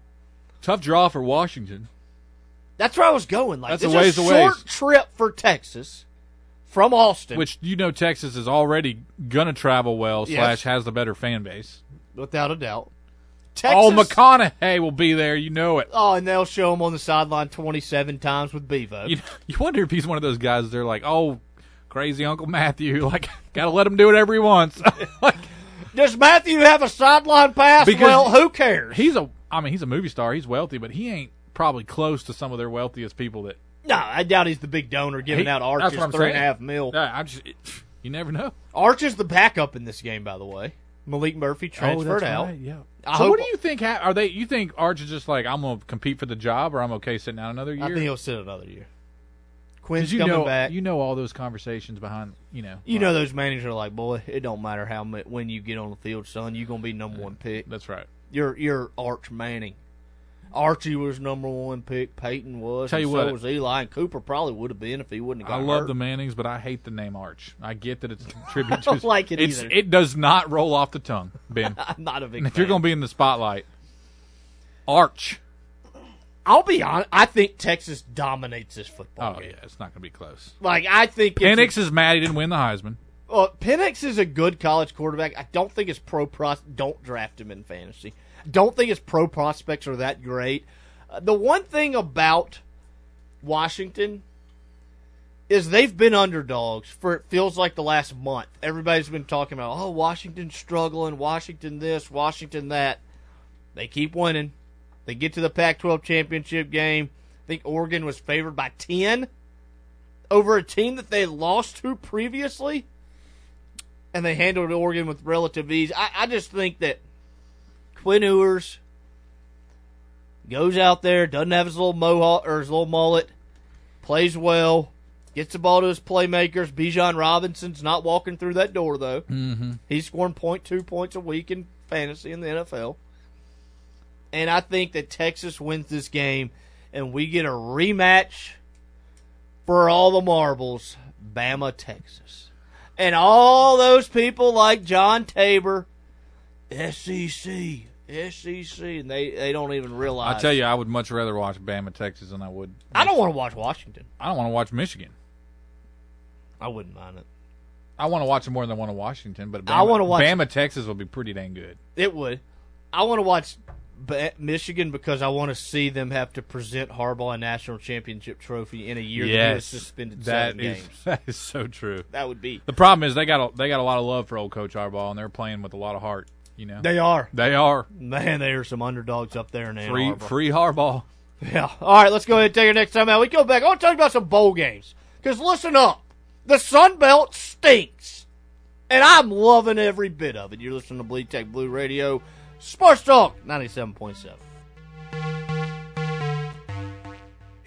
Tough draw for Washington. That's where I was going. Like That's a ways a short trip for Texas from Austin, Which you know Texas is already gonna travel well Yes. slash has the better fan base. without a doubt. Oh, McConaughey will be there. You know it. Oh, and they'll show him on the sideline twenty-seven times with Bevo. You, you wonder if he's one of those guys. They're like, oh, crazy Uncle Matthew. Like, gotta let him do whatever he wants. Does Matthew have a sideline pass? well, who cares? He's a. I mean, he's a movie star. He's wealthy, but he ain't probably close to some of their wealthiest people. That No, I doubt he's the big donor giving He- out that's Arches what I'm three and a saying. half mil. Yeah, I'm just. You never know. Arch is the backup in this game, by the way. Maalik Murphy oh, transferred oh, out. Right, yeah. I so what do you think? Ha- are they? You think Arch is just like I'm gonna compete for the job, or I'm okay sitting out another year? I think he'll sit another year. Quinn's you coming know, back. You know all those conversations behind. You know. You know those managers are like, boy, it don't matter how when you get on the field, son, you're gonna be number one pick. That's right. You're you're Arch Manning. Archie was number one pick. Peyton was. Tell you what. so was Eli. And Cooper probably would have been if he wouldn't have gotten I love hurt. the Mannings, but I hate the name Arch. I get that it's a tribute I don't like it it's, either. It does not roll off the tongue, Ben. I'm not a big. And if you're going to be in the spotlight, Arch. I'll be honest. I think Texas dominates this football Oh game. yeah, it's not going to be close. Like I think Penix is mad he didn't win the Heisman. Well, Penix is a good college quarterback. I don't think it's pro pros. Don't draft him in fantasy. Don't think his pro prospects are that great. Uh, the one thing about Washington is they've been underdogs for it feels like the last month. Everybody's been talking about oh Washington's struggling, Washington this, Washington that. They keep winning. They get to the Pac-12 championship game. I think Oregon was favored by ten over a team that they lost to previously and they handled Oregon with relative ease. I, I just think that Quinn Ewers goes out there, doesn't have his little mohawk or his little mullet, plays well, gets the ball to his playmakers. Bijan Robinson's not walking through that door though. Mm-hmm. He's scoring 0.2 points a week in fantasy in the NFL. And I think that Texas wins this game and we get a rematch for all the marbles, Bama, Texas. And all those people like John Tabor, SEC, SEC, and they, they don't even realize. I tell you, I would much rather watch Bama, Texas, than I would. I don't want to watch Washington. I don't want to watch Michigan. I wouldn't mind it. I want to watch it more than I want to Washington, but Bama, I wanna watch- Bama, Texas will be pretty dang good. It would. I want to watch Michigan because I want to see them have to present Harbaugh a national championship trophy in a year that he was suspended that seven is games. that is so true. That would be. The problem is they got a, they got a lot of love for old Coach Harbaugh, and they're playing with a lot of heart. You know, They are. They are. Man, they are some underdogs up there in free free Harbaugh. Yeah. All right, let's go ahead and take our next time out. We go back. I want to talk about some bowl games. Because listen up. The Sun Belt stinks. And I'm loving every bit of it. You're listening to Bleed Tech Blue Radio, Sports Talk 97.7.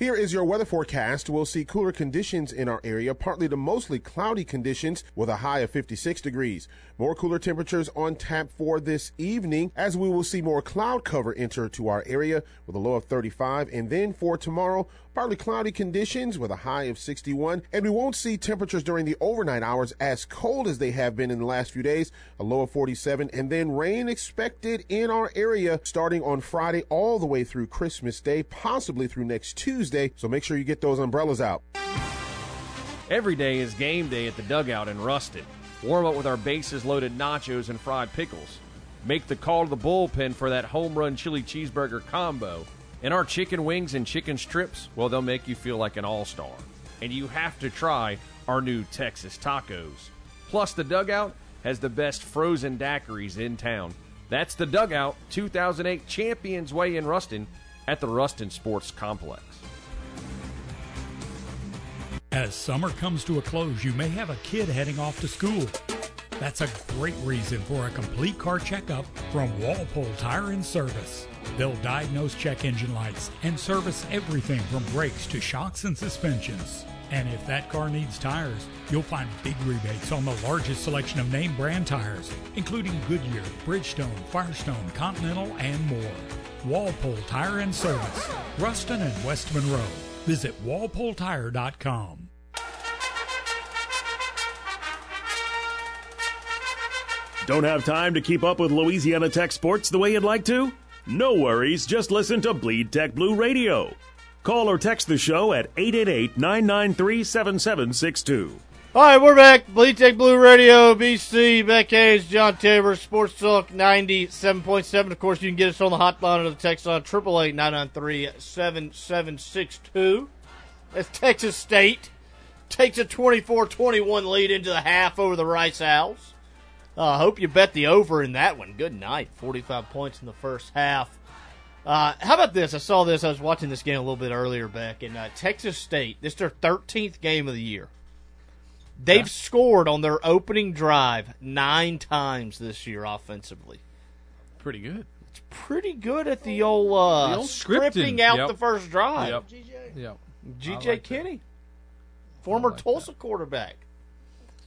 Here is your weather forecast. We'll see cooler conditions in our area, partly to mostly cloudy conditions with a high of 56 degrees. More cooler temperatures on tap for this evening as we will see more cloud cover enter to our area with a low of 35. And then for tomorrow, partly cloudy conditions with a high of 61. And we won't see temperatures during the overnight hours as cold as they have been in the last few days, a low of 47. And then rain expected in our area starting on Friday all the way through Christmas Day, possibly through next Tuesday. So make sure you get those umbrellas out. Every day is game day at the dugout in Ruston. Warm up with our bases loaded nachos and fried pickles. Make the call to the bullpen for that home run chili cheeseburger combo. And our chicken wings and chicken strips, well, they'll make you feel like an all star. And you have to try our new Texas tacos. Plus, the dugout has the best frozen daiquiris in town. That's the Dugout 2008 Champions Way in Ruston at the Ruston Sports Complex. As summer comes to a close, you may have a kid heading off to school. That's a great reason for a complete car checkup from Walpole Tire and Service. They'll diagnose check engine lights and service everything from brakes to shocks and suspensions. And if that car needs tires, you'll find big rebates on the largest selection of name brand tires, including Goodyear, Bridgestone, Firestone, Continental, and more. Walpole Tire and Service, Ruston and West Monroe. Visit walpoletire.com. Don't have time to keep up with Louisiana Tech sports the way you'd like to? No worries, just listen to Bleed Tech Blue Radio. Call or text the show at 888 993 7762. All right, we're back. Bleed Tech Blue Radio, BC, Beck Hayes, John Tabor, Sports Talk 97.7. Of course, you can get us on the hotline or the text on 888 993 7762. As Texas State takes a 24 21 lead into the half over the Rice Owls. I uh, hope you bet the over in that one. Good night. 45 points in the first half. Uh, how about this? I saw this. I was watching this game a little bit earlier back in uh, Texas State. This is their 13th game of the year. They've yeah. scored on their opening drive nine times this year offensively. Pretty good. It's pretty good at the old, uh, the old scripting, scripting out yep. the first drive. Yep. Yep. GJ like Kinney, former like Tulsa quarterback,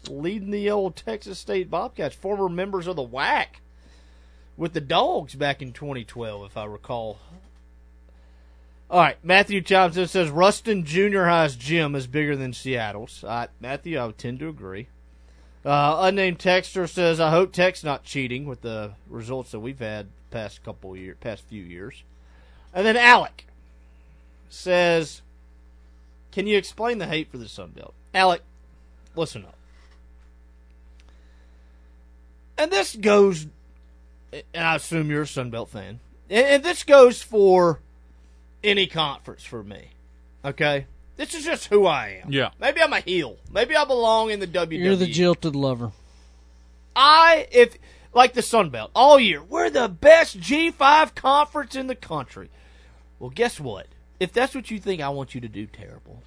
leading the old Texas State Bobcats, former members of the WAC with the Dogs back in 2012, if I recall. All right, Matthew Thompson says Ruston Junior High's gym is bigger than Seattle's. Uh, Matthew, I would tend to agree. Uh, unnamed texter says, "I hope Tech's not cheating with the results that we've had past couple year, past few years." And then Alec says, "Can you explain the hate for the Sun Belt?" Alec, listen up. And this goes and I assume you're a Sun Belt fan, and, and this goes for any conference for me. Okay, this is just who I am. Yeah. Maybe I'm a heel. Maybe I belong in the WWE. You're the jilted lover. I if like the Sun Belt all year. We're the best G5 conference in the country. Well, guess what? If that's what you think, I want you to do terrible.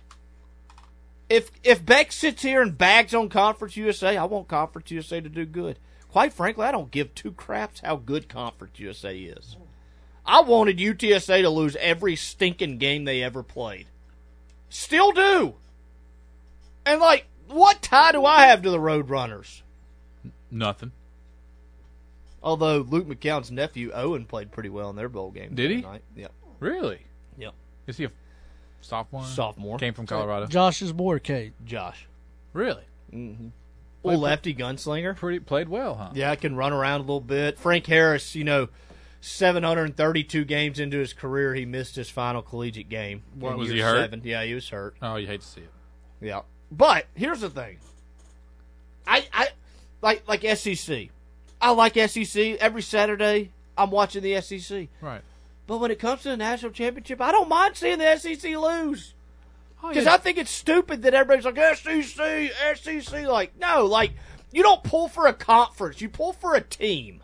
If if Beck sits here and bags on Conference USA, I want Conference USA to do good. Quite frankly, I don't give two craps how good Conference USA is. I wanted UTSA to lose every stinking game they ever played. Still do. And like, what tie do I have to the Roadrunners? Nothing. Although Luke McCown's nephew Owen played pretty well in their bowl game. Did he? Tonight. Yep. Really? Yep. Is he a sophomore? Sophomore. Came from Colorado. Josh's boy, Kate. Josh. Really? Mm-hmm. Old lefty gunslinger. Pretty played well, huh? Yeah, I can run around a little bit. Frank Harris, you know, 732 games into his career, he missed his final collegiate game. What, was he hurt? Seven. Yeah, he was hurt. Oh, you hate to see it. Yeah, but here's the thing. I I like like SEC. I like SEC every Saturday. I'm watching the SEC. Right. But when it comes to the national championship, I don't mind seeing the SEC lose. Oh, Because yeah. I think it's stupid that everybody's like SEC, SEC. Like, no, like you don't pull for a conference, you pull for a team.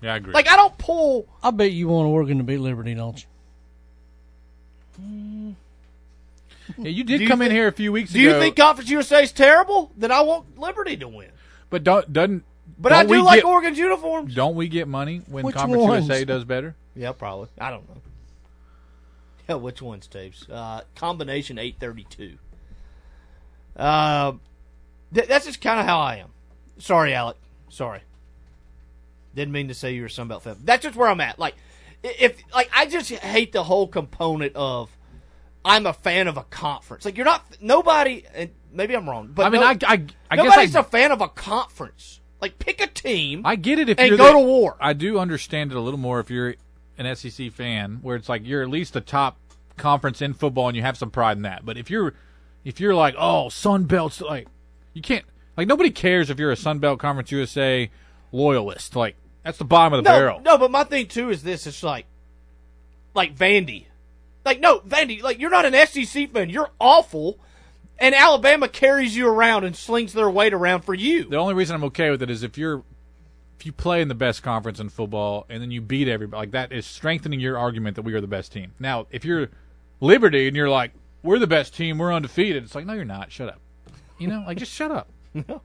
Yeah, I agree. Like I don't pull. I bet you want Oregon to beat Liberty, don't you? Mm. yeah, you did Do you come in thi- here a few weeks Do ago. Do you think Conference USA is terrible? Then I want Liberty to win. But don't doesn't. But don't I do like get, Oregon's uniforms. Don't we get money when Which Conference ones? USA does better? Yeah, probably. I don't know. Yeah, which ones, tapes? Uh, combination eight thirty two. Uh, th- that's just kind of how I am. Sorry, Alec. Sorry. Didn't mean to say you were a Sunbelt fan. That's just where I'm at. Like, if like I just hate the whole component of I'm a fan of a conference. Like you're not nobody. And maybe I'm wrong, but I mean, no- I, I, I guess nobody's I, a fan of a conference. Like pick a team. I get it if and you're go the- to war. I do understand it a little more if you're an SEC fan, where it's like you're at least the top conference in football and you have some pride in that. But if you're if you're like, oh, Sun Belt's like you can't like nobody cares if you're a Sun Belt Conference USA loyalist. Like that's the bottom of the no, barrel. No, but my thing too is this: it's like, like Vandy, like no Vandy, like you're not an SEC fan. You're awful, and Alabama carries you around and slings their weight around for you. The only reason I'm okay with it is if you're if you play in the best conference in football and then you beat everybody, like that is strengthening your argument that we are the best team. Now, if you're Liberty and you're like, we're the best team, we're undefeated, it's like, no, you're not. Shut up. You know, like just shut up.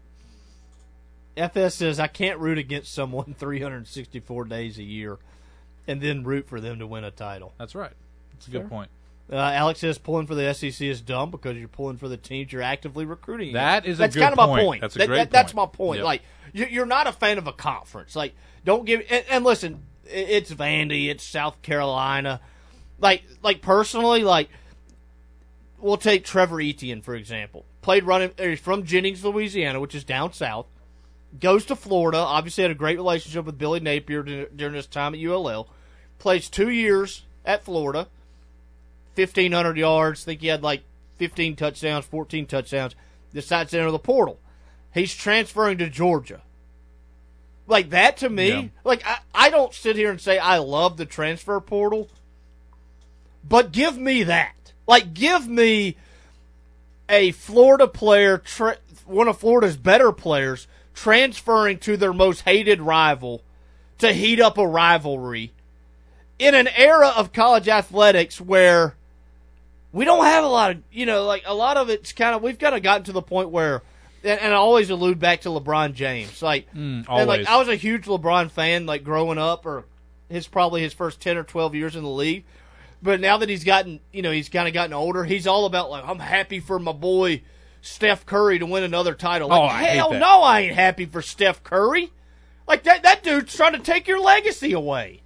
FS says I can't root against someone 364 days a year and then root for them to win a title. That's right. That's a good point. Uh, Alex says pulling for the SEC is dumb because you're pulling for the teams you're actively recruiting. That is a that's kind of my point. point. That's a That- great that- That's point. my point. Yep. Like you- you're not a fan of a conference. Like don't give. And, and listen, it's Vandy, it's South Carolina. Like like personally, like we'll take Trevor Etienne for example. Played running. He's from Jennings, Louisiana, which is down south. Goes to Florida. Obviously, had a great relationship with Billy Napier during his time at ULL. Plays two years at Florida. 1,500 yards. think he had like 15 touchdowns, 14 touchdowns. Decides to enter the portal. He's transferring to Georgia. Like that to me, Yeah. like I, I don't sit here and say I love the transfer portal, but give me that. Like give me a Florida player, tra- one of Florida's better players, transferring to their most hated rival to heat up a rivalry in an era of college athletics where we don't have a lot of, you know, like a lot of it's kind of, we've kind of gotten to the point where, and, and I always allude back to LeBron James. Like, Mm, and like. I was a huge LeBron fan, like growing up, or his probably his first 10 or 12 years in the league. But now that he's gotten, you know, he's kind of gotten older, he's all about, like, I'm happy for my boy Steph Curry to win another title. Like, Oh, I hate hell no, I ain't happy for Steph Curry. Like, that, that dude's trying to take your legacy away.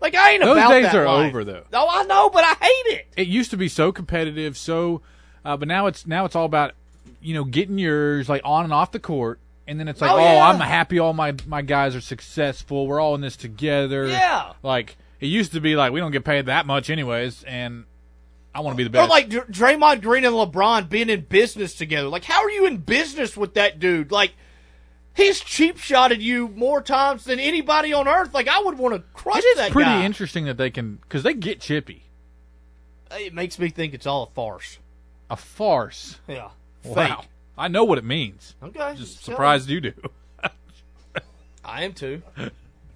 Like, I ain't. Those about days that are life. over, though. Oh, I know, but I hate it. It used to be so competitive, so, uh, but now it's now it's all about you know getting yours like on and off the court, and then it's like, Oh, oh, yeah. I'm happy all my my guys are successful. We're all in this together. Yeah. Like it used to be like we don't get paid that much anyways, and I want to be the best. Or like Dr- Draymond Green and LeBron being in business together. Like, how are you in business with that dude? Like, he's cheap shotted you more times than anybody on earth. Like, I would want to crush that. it is that pretty guy. interesting that they can because they get chippy. It makes me think it's all a farce. A farce. Yeah. Wow. Fake. I know what it means. Okay. Just surprised you do. I am too.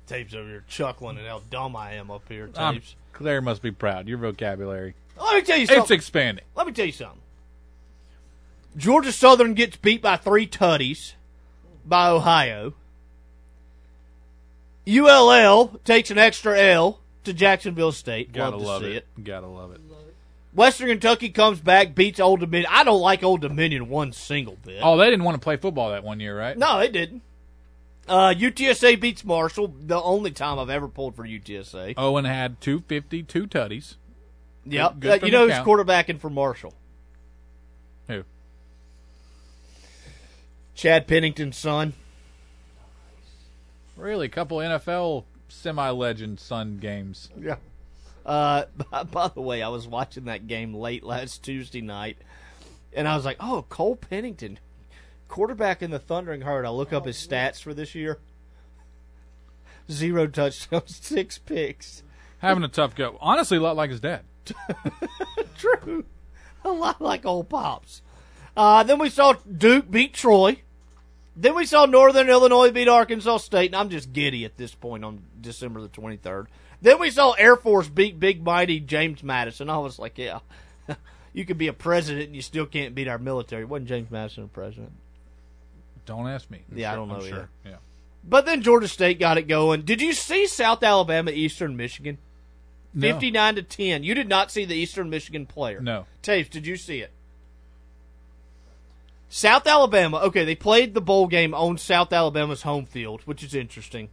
Tapes over here chuckling at how dumb I am up here. Tapes. Claire must be proud. Your vocabulary. Let me tell you something. It's expanding. Let me tell you something. Georgia Southern gets beat by three tutties by Ohio. ULL takes an extra L to Jacksonville State. Gotta love to love see it. Gotta love it. Western Kentucky comes back, beats Old Dominion. I don't like Old Dominion one single bit. Oh, they didn't want to play football that one year, right? No, they didn't. Uh, UTSA beats Marshall. The only time I've ever pulled for UTSA. Owen had 250, two tutties. Yep. Good- good Uh, you know the who's count. quarterbacking for Marshall? Chad Pennington's son. Really, a couple NFL semi-legend son games. Yeah. Uh, by, by the way, I was watching that game late last Tuesday night, and I was like, "Oh, Cole Pennington, quarterback in the Thundering Herd." I look up his stats for this year: zero touchdowns, six picks. Having a tough go. Honestly, a lot like his dad. True, a lot like old pops. Uh, then we saw Duke beat Troy. Then we saw Northern Illinois beat Arkansas State, and I'm just giddy at this point on December the 23rd. Then we saw Air Force beat big mighty James Madison. I was like, yeah, you could be a president and you still can't beat our military. Wasn't James Madison a president? Don't ask me. I'm Yeah, I don't know sure. Yeah. But then Georgia State got it going. Did you see South Alabama, Eastern Michigan? No. 59 to 10. You did not see the Eastern Michigan player. No. Tapes, did you see it? South Alabama, okay, they played the bowl game on South Alabama's home field, which is interesting.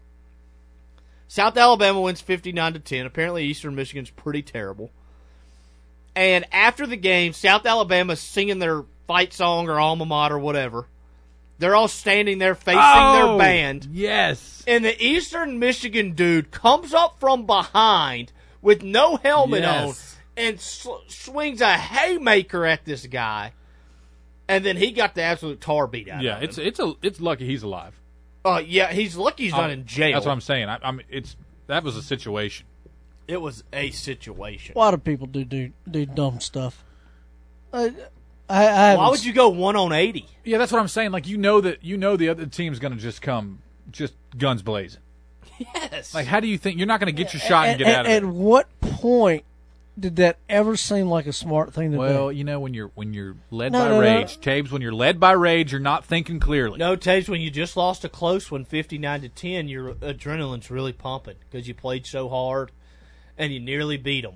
South Alabama wins 59 to 10. Apparently Eastern Michigan's pretty terrible. And after the game, South Alabama's singing their fight song or alma mater or whatever. They're all standing there facing their Oh, band. Yes. And the Eastern Michigan dude comes up from behind with no helmet Yes. on and sw- swings a haymaker at this guy. And then he got the absolute tar beat out Yeah, of it's him. it's a it's lucky he's alive. Uh, yeah, he's lucky he's not Oh, in jail. That's what I'm saying. I, I'm it's that was a situation. It was a situation. A lot of people do do, do dumb stuff. I, I, I Why would you go one on eighty? Yeah, that's what I'm saying. Like you know that you know the other team's going to just come just guns blazing. Yes. Like, how do you think you're not going to get your shot and At, get out of at it? At what point did that ever seem like a smart thing to do? Well, you know when you're when you're led No, by no, no. rage, Tabes. When you're led by rage, you're not thinking clearly. No, Taves, when you just lost a close one, fifty-nine to 10, your adrenaline's really pumping because you played so hard and you nearly beat them.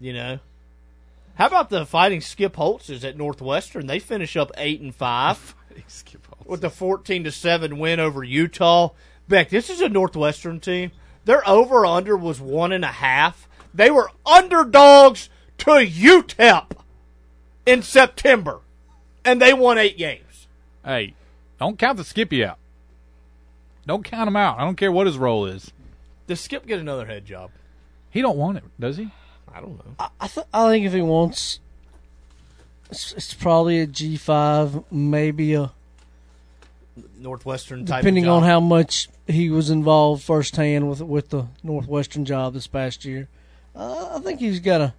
You know? How about the fighting Skip Holtzes at Northwestern? They finish up 8 and 5 with the 14 to 7 win over Utah. Beck, this is a Northwestern team. Their over under was one and a half. They were underdogs to UTEP in September, and they won eight games. Hey, don't count the Skippy out. Don't count him out. I don't care what his role is. Does Skip get another head job? He don't want it, does he? I don't know. I, I, th- I think if he wants, it's, it's probably a G five, maybe a Northwestern type. of depending job. on how much he was involved firsthand with with the Northwestern job this past year. Uh, I think he's got a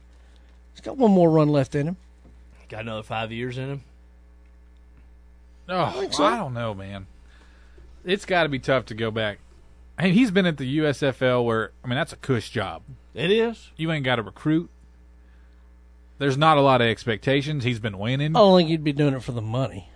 he's got one more run left in him. got another five years in him. Oh, I, think so. don't know, man. It's got to be tough to go back. I mean, he's been at the USFL where I mean that's a cush job. It is. You ain't got to recruit. There's not a lot of expectations. He's been winning. I don't think he'd be doing it for the money.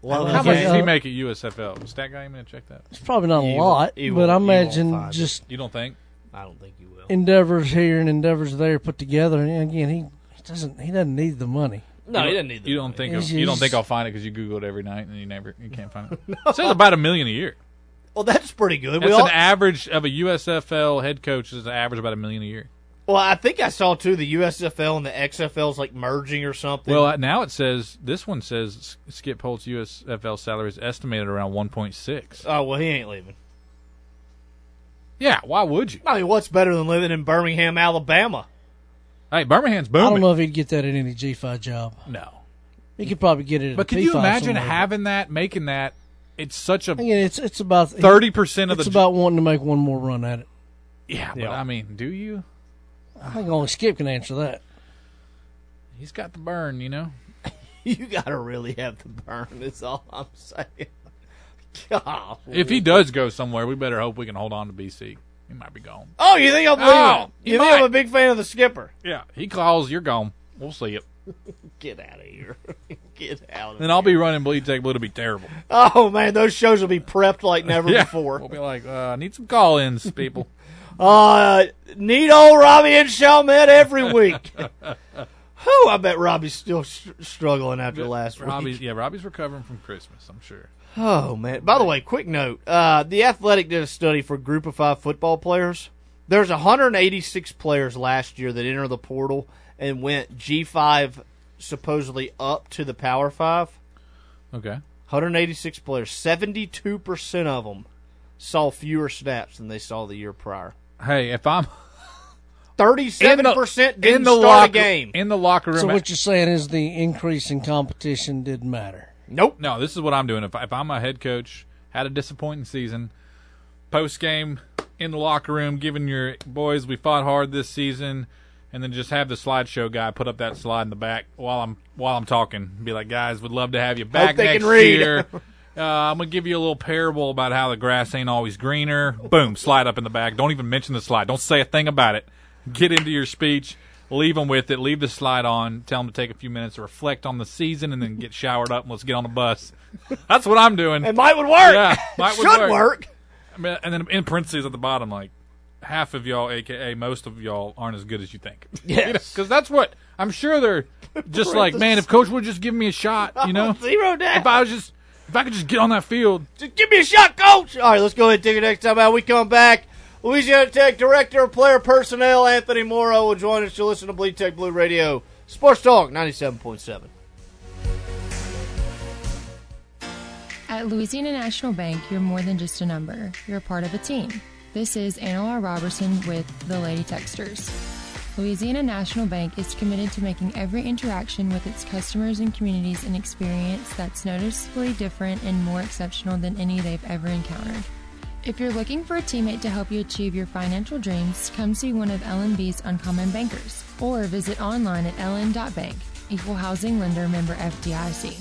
Well, How Okay, much does he make at USFL? Stat guy, you gonna check that? It's probably not a lot, won't- but I won't- imagine find it. just You don't think? I don't think you will. endeavors here and endeavors there put together. And again, he, he doesn't he doesn't need the money. No, he doesn't need the You don't money. think He's- you don't he's- think I'll find it because you Google it every night and you never you can't find it. It says about a million a year. Well, that's pretty good. That's we all, an average of a USFL head coach is an average about a million a year. well, I think I saw too the USFL and the XFL's like merging or something. Well, uh, now it says this one says Skip Holtz's USFL salary is estimated around 1.6. oh well, he ain't leaving. Yeah, why would you? I mean, what's better than living in Birmingham, Alabama? Hey, Birmingham's booming. I don't know if he'd get that at any G five job. No, He could probably get it. At but a can you P5 imagine somewhere. having that, making that? It's such a Again, it's it's about thirty percent of the It's the. about wanting to make one more run at it. yeah, but Yeah. I mean, do you? I think only Skip can answer that. He's got the burn, you know. You gotta really have the burn. That's all I'm saying. God. If he does go somewhere, we better hope we can hold on to BC. He might be gone. Oh, you think I'm leaving? Oh, you he think I'm a big fan of the skipper? Yeah, he calls, you're gone. We'll see it. Get out of here. Get out of here. Then I'll be running Bleed Tech Blue to be terrible. Oh man, those shows will be prepped like never Yeah. before. We'll be like, uh, need some call-ins, people. Uh, need old Robbie and Chalmette every week. Whew, I bet Robbie's still str- struggling after last Robbie's, week. yeah, Robbie's recovering from Christmas, I'm sure. Oh man! By the way, quick note: uh, the Athletic did a study for Group of Five football players. There's 186 players last year that entered the portal and went G5 supposedly up to the Power Five. Okay. 186 players. 72 percent of them saw fewer snaps than they saw the year prior. Hey, if I'm 37 percent didn't in the start locker, a game. in the locker room, So what you're saying is the increase in competition didn't matter. Nope. No, this is what I'm doing. If, if I'm a head coach, had a disappointing season, post game in the locker room, giving your boys, we fought hard this season, and then just have the slideshow guy put up that slide in the back while I'm while I'm talking. Be like, guys, would love to have you back next year. Uh, I'm gonna give you a little parable about how the grass ain't always greener. Boom, slide up in the back. Don't even mention the slide. Don't say a thing about it. Get into your speech. Leave them with it. Leave the slide on. Tell them to take a few minutes to reflect on the season, and then get showered up and let's get on the bus. That's what I'm doing. It might would work. Yeah, might Should would work. I mean, and then in parentheses at the bottom, like half of y'all, aka most of y'all, aren't as good as you think. Yes. because that's what I'm sure they're just like, man. If coach would just give me a shot, you know, Zero down. if I was just, if I could just get on that field, Just give me a shot, coach. All right, let's go ahead and take it next time out. We come back. Louisiana Tech Director of Player Personnel Anthony Mauro will join us to listen to Bleed Tech Blue Radio Sports Talk 97.7. At Louisiana National Bank, you're more than just a number. You're a part of a team. This is Anna Robertson with the Lady Techsters. Louisiana National Bank is committed to making every interaction with its customers and communities an experience that's noticeably different and more exceptional than any they've ever encountered. If you're looking for a teammate to help you achieve your financial dreams, come see one of LNB's Uncommon Bankers or visit online at ln.bank. Equal housing lender member FDIC.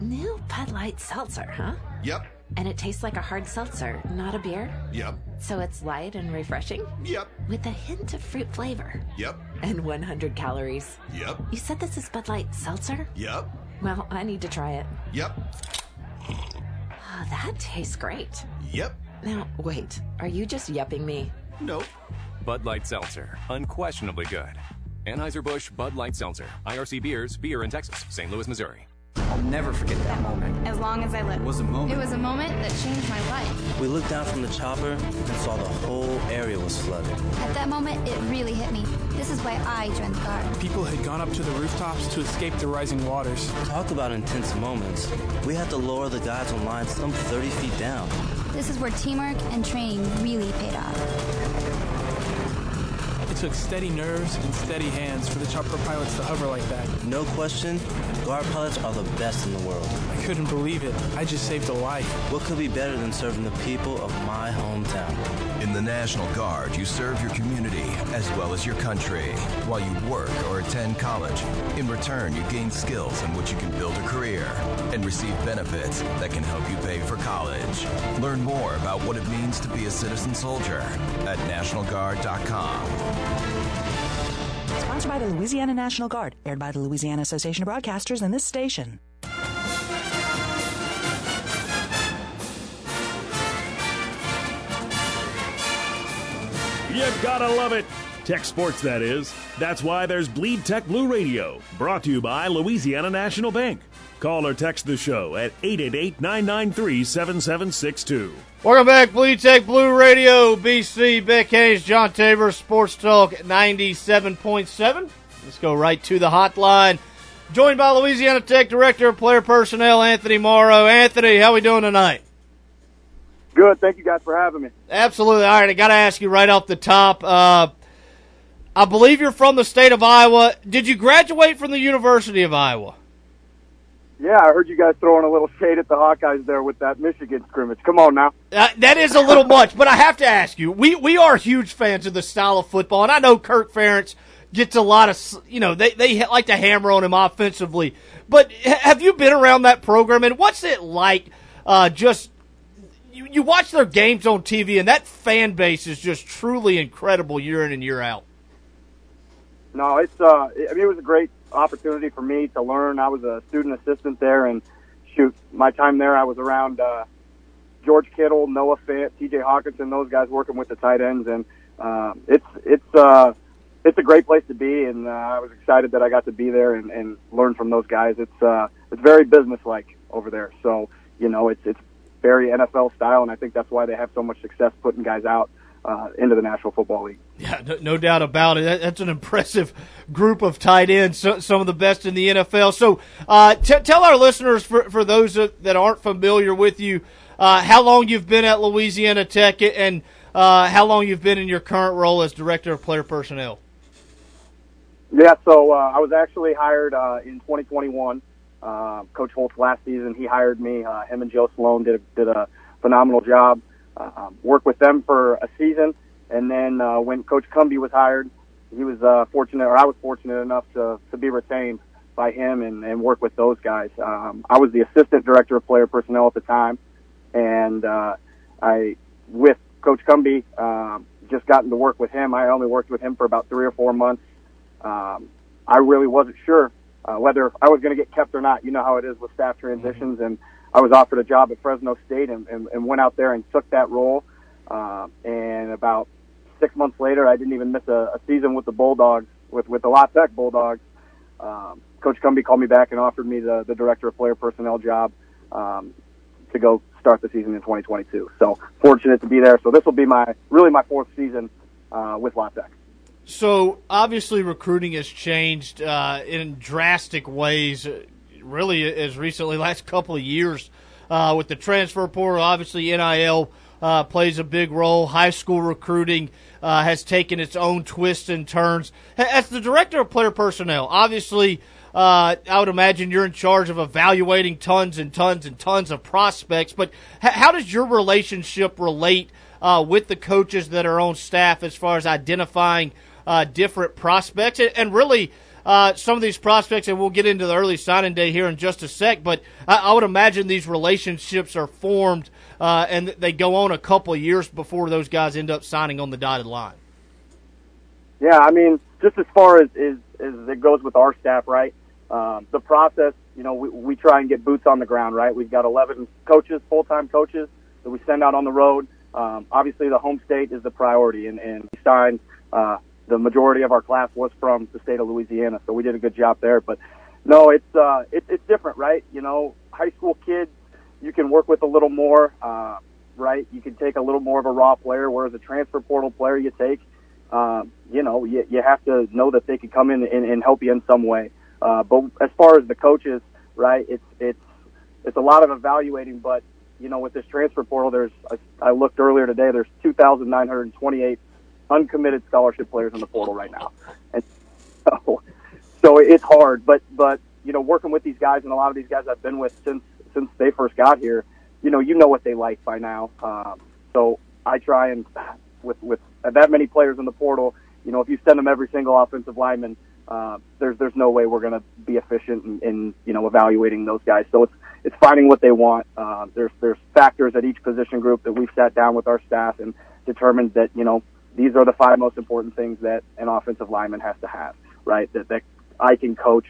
New Bud Light Seltzer, huh? Yep. And it tastes like a hard seltzer, not a beer? Yep. So it's light and refreshing? Yep. With a hint of fruit flavor. Yep. And 100 calories. Yep. You said this is Bud Light Seltzer? Yep. Well, I need to try it. Yep. Oh, that tastes great. Yep. Now, wait, are you just yupping me? Nope. Bud Light Seltzer, unquestionably good. Anheuser-Busch Bud Light Seltzer, IRC Beers, beer in Texas, St. Louis, Missouri. I'll never forget that moment. As long as I live. It was a moment. It was a moment that changed my life. We looked down from the chopper and saw the whole area was flooded. At that moment, it really hit me. This is why I joined the Guard. People had gone up to the rooftops to escape the rising waters. Talk about intense moments. We had to lower the guys on line some 30 feet down. This is where teamwork and training really paid off. It took steady nerves and steady hands for the chopper pilots to hover like that. No question, guard pilots are the best in the world. I couldn't believe it. I just saved a life. What could be better than serving the people of my hometown? In the National Guard, you serve your community as well as your country while you work or attend college. In return, you gain skills in which you can build a career and receive benefits that can help you pay for college. Learn more about what it means to be a citizen soldier at NationalGuard.com. Sponsored by the Louisiana National Guard, aired by the Louisiana Association of Broadcasters and this station. You gotta love it. Tech sports, that is. That's why there's Bleed Tech Blue Radio, brought to you by Louisiana National Bank. Call or text the show at 888 993 7762. Welcome back, Bleed Tech Blue Radio, BC, Beck Hayes, John Tabor, Sports Talk 97.7. Let's go right to the hotline. Joined by Louisiana Tech Director of Player Personnel, Anthony Mauro. Anthony, how we doing tonight? Good. Thank you guys for having me. Absolutely. All right, I got to ask you right off the top. Uh, I believe you're from the state of Iowa. Did you graduate from the University of Iowa? Yeah, I heard you guys throwing a little shade at the Hawkeyes there with that Michigan scrimmage. Come on now. Uh, that is a little much, but I have to ask you. We we are huge fans of the style of football, and I know Kirk Ferentz gets a lot of you know they they like to hammer on him offensively. But have you been around that program, and what's it like? Uh, just you, you watch their games on TV, and that fan base is just truly incredible year in and year out. No, it's uh, I mean, it was a great opportunity for me to learn. I was a student assistant there, and shoot, my time there, I was around uh, George Kittle, Noah Fant, T.J. Hockenson, those guys working with the tight ends, and uh, it's it's uh, it's a great place to be, and uh, I was excited that I got to be there and, and learn from those guys. It's uh, it's very businesslike over there, so you know, it's it's very NFL style, and I think that's why they have so much success putting guys out uh, into the National Football League. Yeah, no, no doubt about it. That, that's an impressive group of tight ends, so, some of the best in the NFL. So, uh, t- tell our listeners, for, for those that aren't familiar with you, uh, how long you've been at Louisiana Tech and uh, how long you've been in your current role as Director of Player Personnel. Yeah, so uh, I was actually hired uh, in 2021. Uh, Coach Holtz last season, he hired me. Uh, him and Joe Sloan did a, did a phenomenal job. Uh, worked with them for a season, and then uh, when Coach Cumbie was hired, he was uh, fortunate, or I was fortunate enough to to be retained by him and, and work with those guys. Um, I was the assistant director of player personnel at the time, and uh, I, with Coach Cumbie, um, just gotten to work with him. I only worked with him for about three or four months. Um, I really wasn't sure uh, whether I was going to get kept or not. You know how it is with staff transitions, and I was offered a job at Fresno State and, and, and went out there and took that role. Uh, and about six months later, I didn't even miss a, a season with the Bulldogs, with with the La Tech Bulldogs. Um, Coach Cumbie called me back and offered me the, the director of player personnel job um, to go start the season in 2022. So fortunate to be there. So this will be my really my fourth season uh, with La Tech. So obviously, recruiting has changed uh, in drastic ways. Really, as recently last couple of years, uh, with the transfer portal, obviously NIL uh, plays a big role. High school recruiting uh, has taken its own twists and turns. As the director of player personnel, obviously, uh, I would imagine you're in charge of evaluating tons and tons and tons of prospects. But how does your relationship relate uh, with the coaches that are on staff as far as identifying uh, different prospects and, really? uh, some of these prospects, and we'll get into the early signing day here in just a sec. But I, I would imagine these relationships are formed, uh, and they go on a couple years before those guys end up signing on the dotted line. Yeah, I mean, just as far as as, as it goes with our staff, right? Um, the process, you know, we, we try and get boots on the ground, right? We've got 11 coaches, full-time coaches that we send out on the road. Um, obviously, the home state is the priority, and, and we signed uh, the majority of our class was from the state of Louisiana, so we did a good job there. But no, it's uh, it, it's different, right? You know, high school kids you can work with a little more, uh, right? You can take a little more of a raw player, whereas a transfer portal player you take, um, you know, you, you have to know that they can come in and, and help you in some way. Uh, but as far as the coaches, right, it's it's it's a lot of evaluating, but you know, with this transfer portal, there's I, I looked earlier today. There's 2,928 uncommitted scholarship players in the portal right now, and so so it's hard. But but you know, working with these guys and a lot of these guys I've been with since since they first got here, you know, you know what they like by now. Um, so I try and with with that many players in the portal, you know, if you send them every single offensive lineman, uh, there's there's no way we're going to be efficient in, in you know evaluating those guys. So it's it's finding what they want. Uh, there's there's factors at each position group that we've sat down with our staff and determined that you know these are the five most important things that an offensive lineman has to have, right? That that I can coach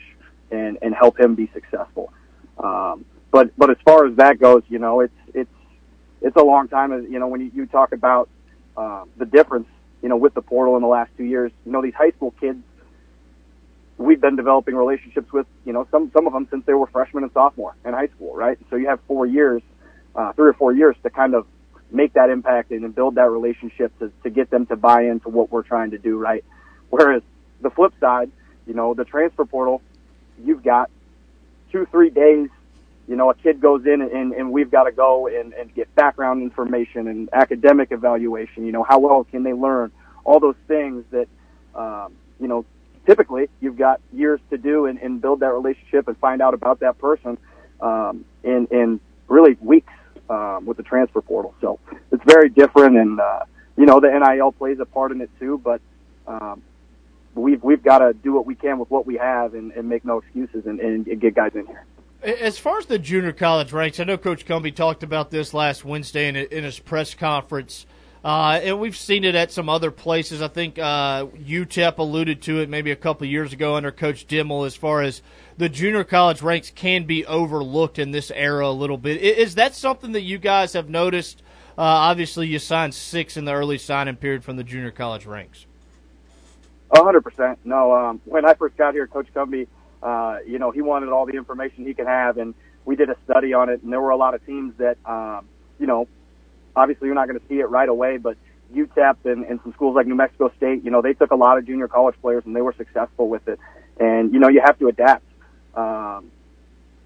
and and help him be successful. Um, but but as far as that goes, you know, it's it's it's a long time. You know, when you, you talk about uh, the difference, you know, with the portal in the last two years, you know, these high school kids, we've been developing relationships with, you know, some some of them since they were freshmen and sophomore in high school, right? So you have four years, uh, three or four years to kind of make that impact and, build that relationship to, to get them to buy into what we're trying to do, right? Whereas the flip side, you know, the transfer portal, you've got two, three days you know, a kid goes in and, and we've got to go and, and get background information and academic evaluation. You know, how well can they learn? All those things that, um, you know, typically you've got years to do and, and build that relationship and find out about that person um, in, in really weeks um, with the transfer portal. So it's very different, and uh, you know, the NIL plays a part in it too. But um, we've we've got to do what we can with what we have and, and make no excuses and, and get guys in here. As far as the junior college ranks, I know Coach Cumbie talked about this last Wednesday in, in his press conference, uh, and we've seen it at some other places. I think uh, UTEP alluded to it maybe a couple years ago under Coach Dimel as far as the junior college ranks can be overlooked in this era a little bit. Is that something that you guys have noticed? Uh, obviously, you signed six in the early signing period from the junior college ranks. A hundred percent. No, um, when I first got here, Coach Cumbie – uh, you know, he wanted all the information he could have, and we did a study on it. And there were a lot of teams that, um, you know, obviously you're not going to see it right away, but UTEP and, and some schools like New Mexico State, you know, they took a lot of junior college players and they were successful with it. And you know, you have to adapt um,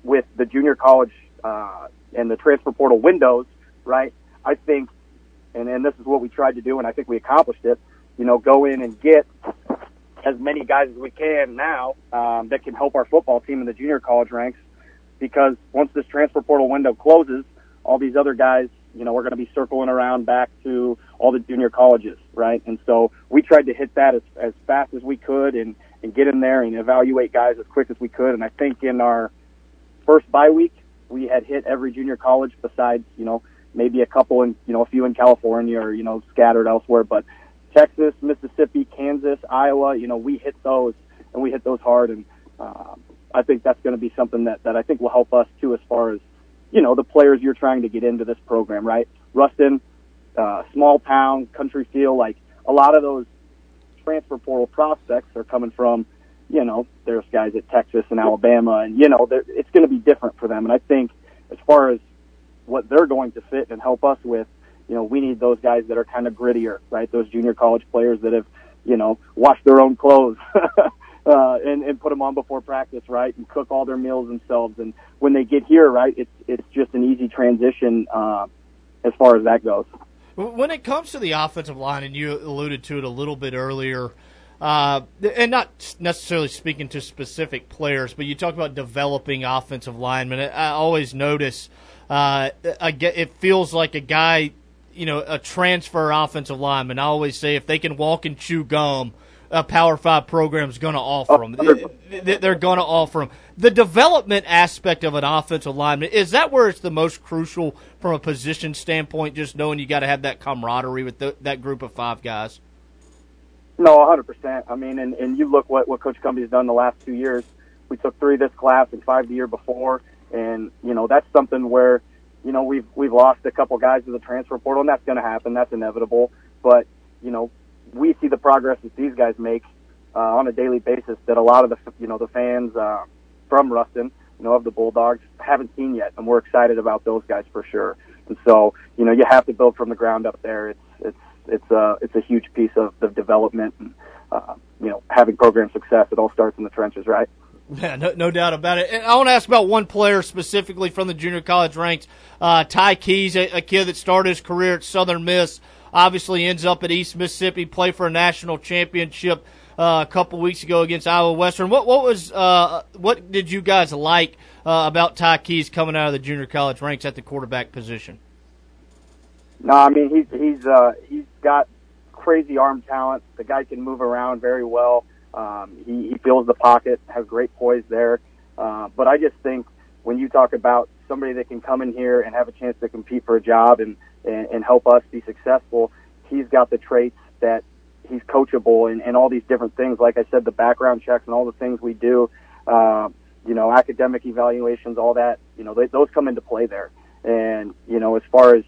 with the junior college uh, and the transfer portal windows, right? I think, and, and this is what we tried to do, and I think we accomplished it. You know, go in and get as many guys as we can now um, that can help our football team in the junior college ranks. Because once this transfer portal window closes, all these other guys, you know, we're going to be circling around back to all the junior colleges, right? And so we tried to hit that as, as fast as we could and, and get in there and evaluate guys as quick as we could. And I think in our first bye week, we had hit every junior college besides, you know, maybe a couple in, you know, a few in California or, you know, scattered elsewhere. But Texas, Mississippi, Kansas, Iowa, you know, we hit those and we hit those hard. And um, I think that's going to be something that, that I think will help us too as far as, you know, the players you're trying to get into this program, right? Ruston, uh, small town, country feel, like a lot of those transfer portal prospects are coming from, you know, there's guys at Texas and Alabama and, you know, it's going to be different for them. And I think as far as what they're going to fit and help us with, you know, we need those guys that are kind of grittier, right? Those junior college players that have, you know, washed their own clothes. uh, and, and put them on before practice, right? And cook all their meals themselves. And when they get here, right, it's, it's just an easy transition, uh, as far as that goes. When it comes to the offensive line, and you alluded to it a little bit earlier, uh, and not necessarily speaking to specific players, but you talk about developing offensive linemen. I always notice uh, it feels like a guy you know, a transfer offensive lineman. I always say if they can walk and chew gum, a Power Five program is going to offer them. Oh, they're going to offer them. The development aspect of an offensive lineman is that where it's the most crucial from a position standpoint. Just knowing you got to have that camaraderie with the, that group of five guys. No, 100%. I mean, and, and you look what, what Coach Cumbie's done the last two years. We took three this class and five the year before. And, you know, that's something where, you know, we've, we've lost a couple guys to the transfer portal and that's going to happen. That's inevitable. But, you know, we see the progress that these guys make, uh, on a daily basis that a lot of the, you know, the fans, uh, from Ruston, you know, of the Bulldogs haven't seen yet. And we're excited about those guys for sure. And so, you know, you have to build from the ground up there. It's, it's, it's a it's a huge piece of the development and uh, you know having program success. It all starts in the trenches, right? Yeah, no, no doubt about it. And I want to ask about one player specifically from the junior college ranks, uh, Ty Keyes, a, a, kid that started his career at Southern Miss, obviously ends up at East Mississippi, play for a national championship uh, a couple weeks ago against Iowa Western. What what was uh, what did you guys like uh, about Ty Keyes coming out of the junior college ranks at the quarterback position? No, I mean he's he's uh, he's got crazy arm talent. The guy can move around very well. Um, he, he feels the pocket, has great poise there. Uh, but I just think when you talk about somebody that can come in here and have a chance to compete for a job and, and, and help us be successful, he's got the traits that he's coachable and, and all these different things. Like I said, the background checks and all the things we do, uh, you know, academic evaluations, all that, you know, they, those come into play there. And, you know, as far as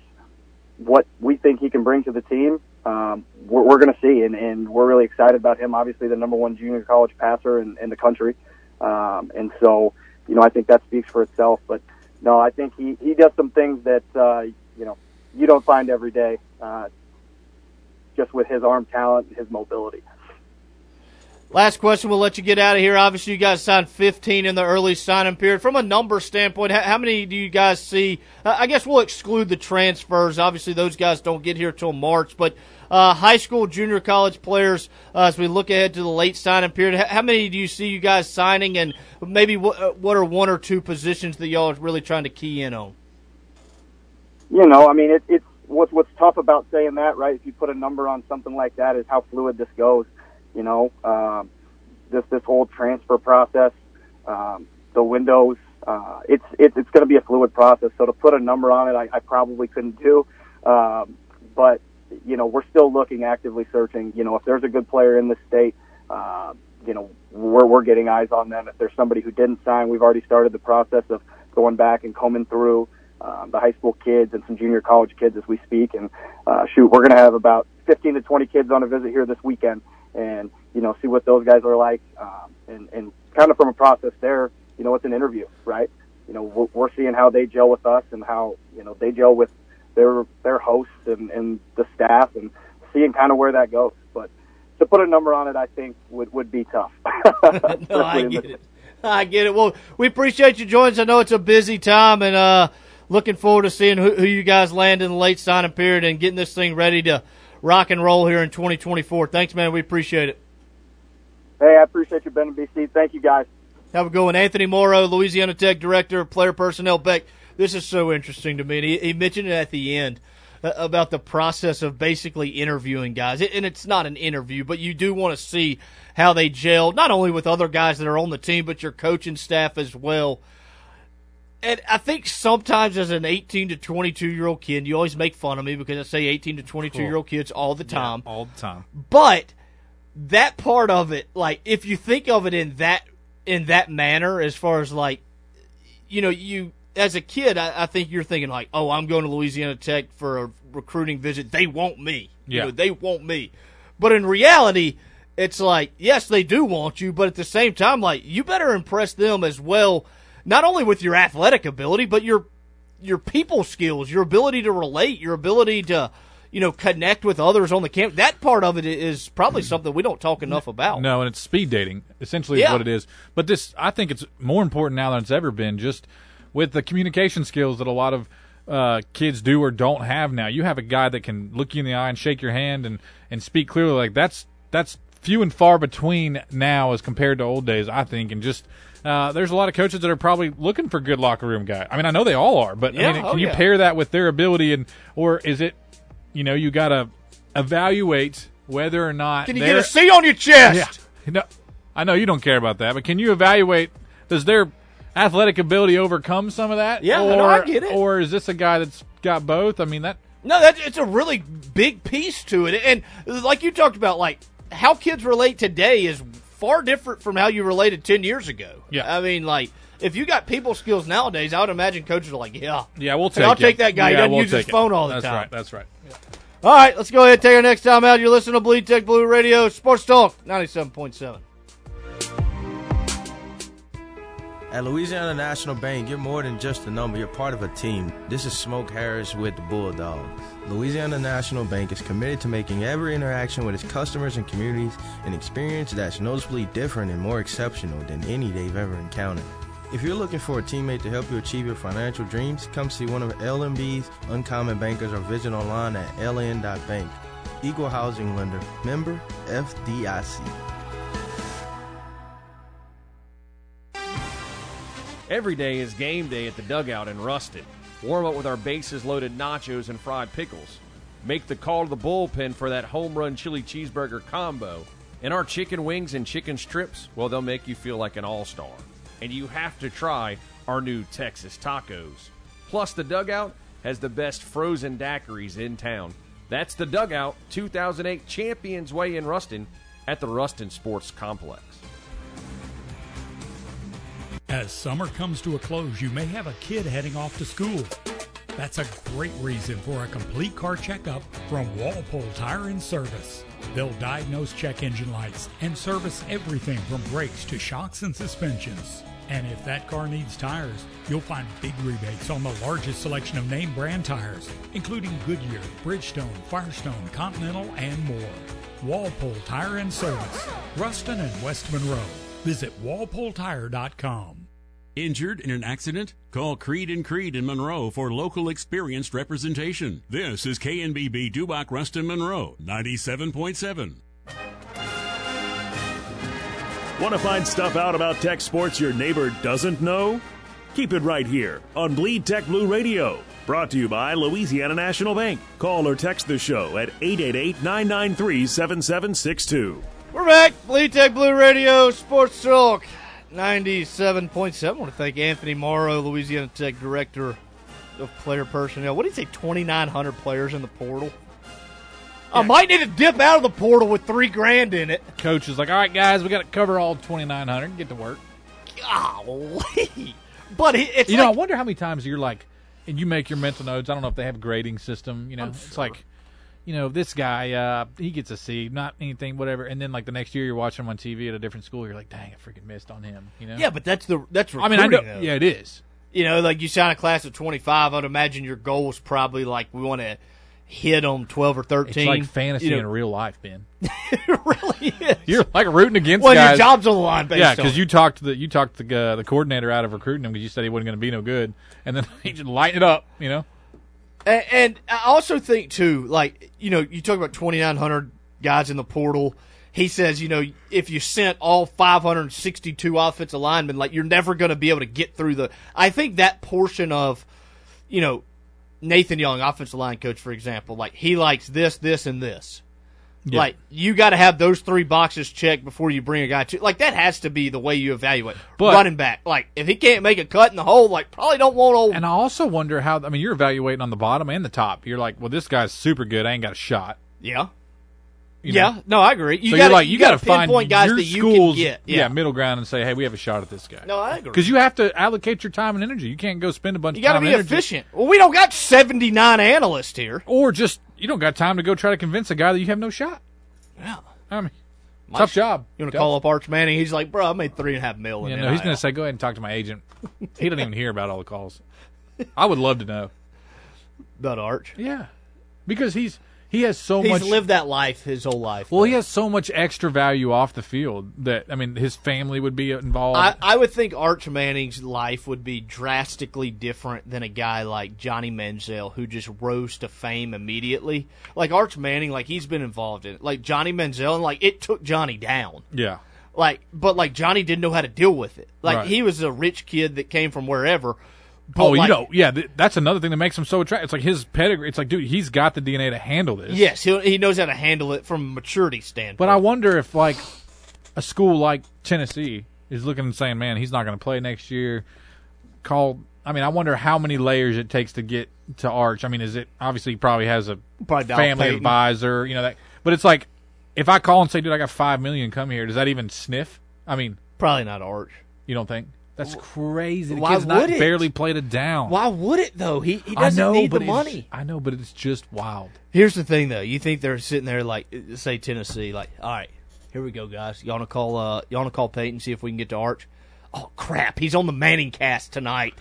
what we think he can bring to the team, um, we're, we're going to see, and, and we're really excited about him. Obviously, the number one junior college passer in, in the country, um, and so you know I think that speaks for itself. But no, I think he he does some things that uh, you know you don't find every day, uh, just with his arm talent and his mobility. Last question, we'll let you get out of here. Obviously, you guys signed 15 in the early signing period. From a number standpoint, how many do you guys see? Uh, I guess we'll exclude the transfers. Obviously, those guys don't get here till March. But uh, high school, junior college players, uh, as we look ahead to the late signing period, how many do you see you guys signing? And maybe what, uh, what are one or two positions that y'all are really trying to key in on? You know, I mean, it, it's what's what's tough about saying that, right? If you put a number on something like that, is how fluid this goes you know, um, this this whole transfer process, um, the windows. Uh, it's it's it's going to be a fluid process. So to put a number on it, I, I probably couldn't do. Um, but you know, we're still looking, actively searching. You know, if there's a good player in this state, uh, you know, we're we're getting eyes on them. If there's somebody who didn't sign, we've already started the process of going back and combing through um, the high school kids and some junior college kids as we speak. And uh, shoot, we're going to have about 15 to 20 kids on a visit here this weekend and you know see what those guys are like, um, and and kind of from a process there, you know, it's an interview, right? You know, we're, we're seeing how they gel with us and how you know they gel with their their hosts and and the staff, and seeing kind of where that goes. But to put a number on it, I think would would be tough. no, I get it. I get it. Well, we appreciate you joining us. I know it's a busy time, and uh, looking forward to seeing who, who you guys land in the late signing period and getting this thing ready to rock and roll here in 2024. Thanks, man. We appreciate it. Hey, I appreciate you, Ben and BC. Thank you, guys. Have a good one. Anthony Mauro, Louisiana Tech Director of Player Personnel. Beck, this is so interesting to me. He, he mentioned it at the end uh, about the process of basically interviewing guys. and it's not an interview, but you do want to see how they gel, not only with other guys that are on the team, but your coaching staff as well and I think sometimes as an 18 to 22 year old kid, you always make fun of me because I say 18 to 22 year old kids all the time. Yeah, all the time. But that part of it, like if you think of it in that in that manner, as far as like, you know, you as a kid, I, I think you're thinking like, oh, I'm going to Louisiana Tech for a recruiting visit. They want me. Yeah. You know, they want me. But in reality, it's like, yes, they do want you, but at the same time, like, you better impress them as well not only with your athletic ability, but your your people skills, your ability to relate, your ability to you know connect with others on the camp. That part of it is probably something we don't talk enough about. No, and it's speed dating essentially yeah. is what it is. But this, I think, it's more important now than it's ever been. Just with the communication skills that a lot of uh, kids do or don't have now. You have a guy that can look you in the eye and shake your hand and and speak clearly. Like that's that's few and far between now as compared to old days. I think, and just uh, there's a lot of coaches that are probably looking for good locker room guy. I mean, I know they all are, but yeah, I mean, oh, can you yeah. pair that with their ability, and or is it, you know, you got to evaluate whether or not Can you get a C on your chest? Yeah. No, I know you don't care about that, but can you evaluate? Does their athletic ability overcome some of that? Yeah, or, no, I get it. Or is this a guy that's got both? I mean that. No, that it's a really big piece to it, and like you talked about, like how kids relate today is far different from how you related 10 years ago. Yeah. I mean, like, if you got people skills nowadays, I would imagine coaches are like, yeah. Yeah, we'll take I'll it. take that guy. Yeah, he doesn't we'll use his it. phone all the that's time. Right, that's right. Yeah. All right, let's go ahead and take our next time out. You're listening to Bleed Tech Blue Radio Sports Talk 97.7. At Louisiana National Bank, you're more than just a number, you're part of a team. This is Smoke Harris with the Bulldogs. Louisiana National Bank is committed to making every interaction with its customers and communities an experience that's noticeably different and more exceptional than any they've ever encountered. If you're looking for a teammate to help you achieve your financial dreams, come see one of LNB's uncommon bankers or visit online at ln.bank. Equal housing lender, member FDIC. Every day is game day at the dugout in Ruston. Warm up with our bases loaded nachos and fried pickles. Make the call to the bullpen for that home run chili cheeseburger combo. And our chicken wings and chicken strips, well, they'll make you feel like an all star. And you have to try our new Texas tacos. Plus, the dugout has the best frozen daiquiris in town. That's the dugout 2008 Champions Way in Ruston at the Ruston Sports Complex. As summer comes to a close, you may have a kid heading off to school. That's a great reason for a complete car checkup from Walpole Tire and Service. They'll diagnose check engine lights and service everything from brakes to shocks and suspensions. And if that car needs tires, you'll find big rebates on the largest selection of name brand tires, including Goodyear, Bridgestone, Firestone, Continental, and more. Walpole Tire and Service, Ruston and West Monroe. Visit walpoletire.com. Injured in an accident? Call Creed and Creed in Monroe for local experienced representation. This is KNBB Dubach Ruston Monroe, 97.7. Want to find stuff out about tech sports your neighbor doesn't know? Keep it right here on Bleed Tech Blue Radio. Brought to you by Louisiana National Bank. Call or text the show at 888 993 7762. We're back. Bleed Tech Blue Radio Sports Talk 97.7. I want to thank Anthony Mauro, Louisiana Tech Director of Player Personnel. What did he say? 2,900 players in the portal? I might need to dip out of the portal with three grand in it. Coach is like, all right, guys, we got to cover all 2,900. Get to work. Golly. But it's you know, I wonder how many times you're like, and you make your mental notes. I don't know if they have a grading system. You know, it's like, you know, this guy, uh, he gets a C, not anything, whatever. And then like the next year, you're watching him on TV at a different school. You're like, dang, I freaking missed on him. You know? yeah, but that's the that's I mean, I know, though. yeah, it is. You know, like you sign a class of 25, I'd imagine your goal is probably like we want to hit them 12 or 13. It's like fantasy you know, in real life, Ben. it really is. You're like rooting against Well, your guys. job's on the line based yeah, because you talked the you talked the uh, the coordinator out of recruiting him because you said he wasn't going to be no good, and then he just lighten it up. You know, And, and I also think too, like you know, you talk about twenty nine hundred guys in the portal. He says, you know, if you sent all five hundred sixty two offensive linemen, like you're never going to be able to get through the. I think that portion of, you know, Nathan Young, offensive line coach, for example, like he likes this, this, and this. Yeah. Like you got to have those three boxes checked before you bring a guy to. Like that has to be the way you evaluate But- running back. Like if he can't make a cut in the hole, like probably don't want old. and I also wonder how. I mean, you're evaluating on the bottom and the top. You're like, well, this guy's super good. I ain't got a shot. Yeah. You yeah, know? no, I agree. You so gotta, you're like, you, got got to pinpoint guys that you schools, can get. yeah. Yeah, middle ground, and say, hey, we have a shot at this guy. no, I agree. Because you have to allocate your time and energy. You can't go spend a bunch You got to be energy. efficient. Well, we don't got seventy nine analysts here. Or just, you don't got time to go try to convince a guy that you have no shot. Yeah. I mean, My tough sh- job. You want to call up Arch Manning? He's like, bro, I made three and a half mil. in Yeah, no, he's going to say, go ahead and talk to my agent. he doesn't even hear about all the calls. I would love to know. about Arch. Yeah, because he's he has so much He's much. lived that life his whole life. well, he has so much extra value off the field that I mean, his family would be involved. I, I would think Arch Manning's life would be drastically different than a guy like Johnny Manziel who just rose to fame immediately. Like Arch Manning, like he's been involved in it. Like Johnny Manziel, and like it took Johnny down. yeah, Like, but like Johnny didn't know how to deal with it. Like Right. he was a rich kid that came from wherever. Oh, like- you know, yeah, th- that's another thing that makes him so attractive. It's like his pedigree. It's like, dude, he's got the DNA to handle this. Yes, he he knows how to handle it from a maturity standpoint. But I wonder if like a school like Tennessee is looking and saying, "Man, he's not going to play next year." Call. I mean, I wonder how many layers it takes to get to Arch. I mean, is it obviously he probably has a Probably family Peyton. advisor, you know that. But it's like if I call and say, "Dude, I got five million, come here," does that even sniff? I mean, probably not Arch. You don't think? That's crazy. The Why kid's not would it? barely played it down. Why would it though? He he I doesn't know, need but the money. I know, but it's just wild. Here's the thing, though. You think they're sitting there like, say Tennessee, like, all right, here we go, guys. You want to call? Uh, you want to call Peyton see if we can get to Arch? Oh crap, he's on the Manning cast tonight.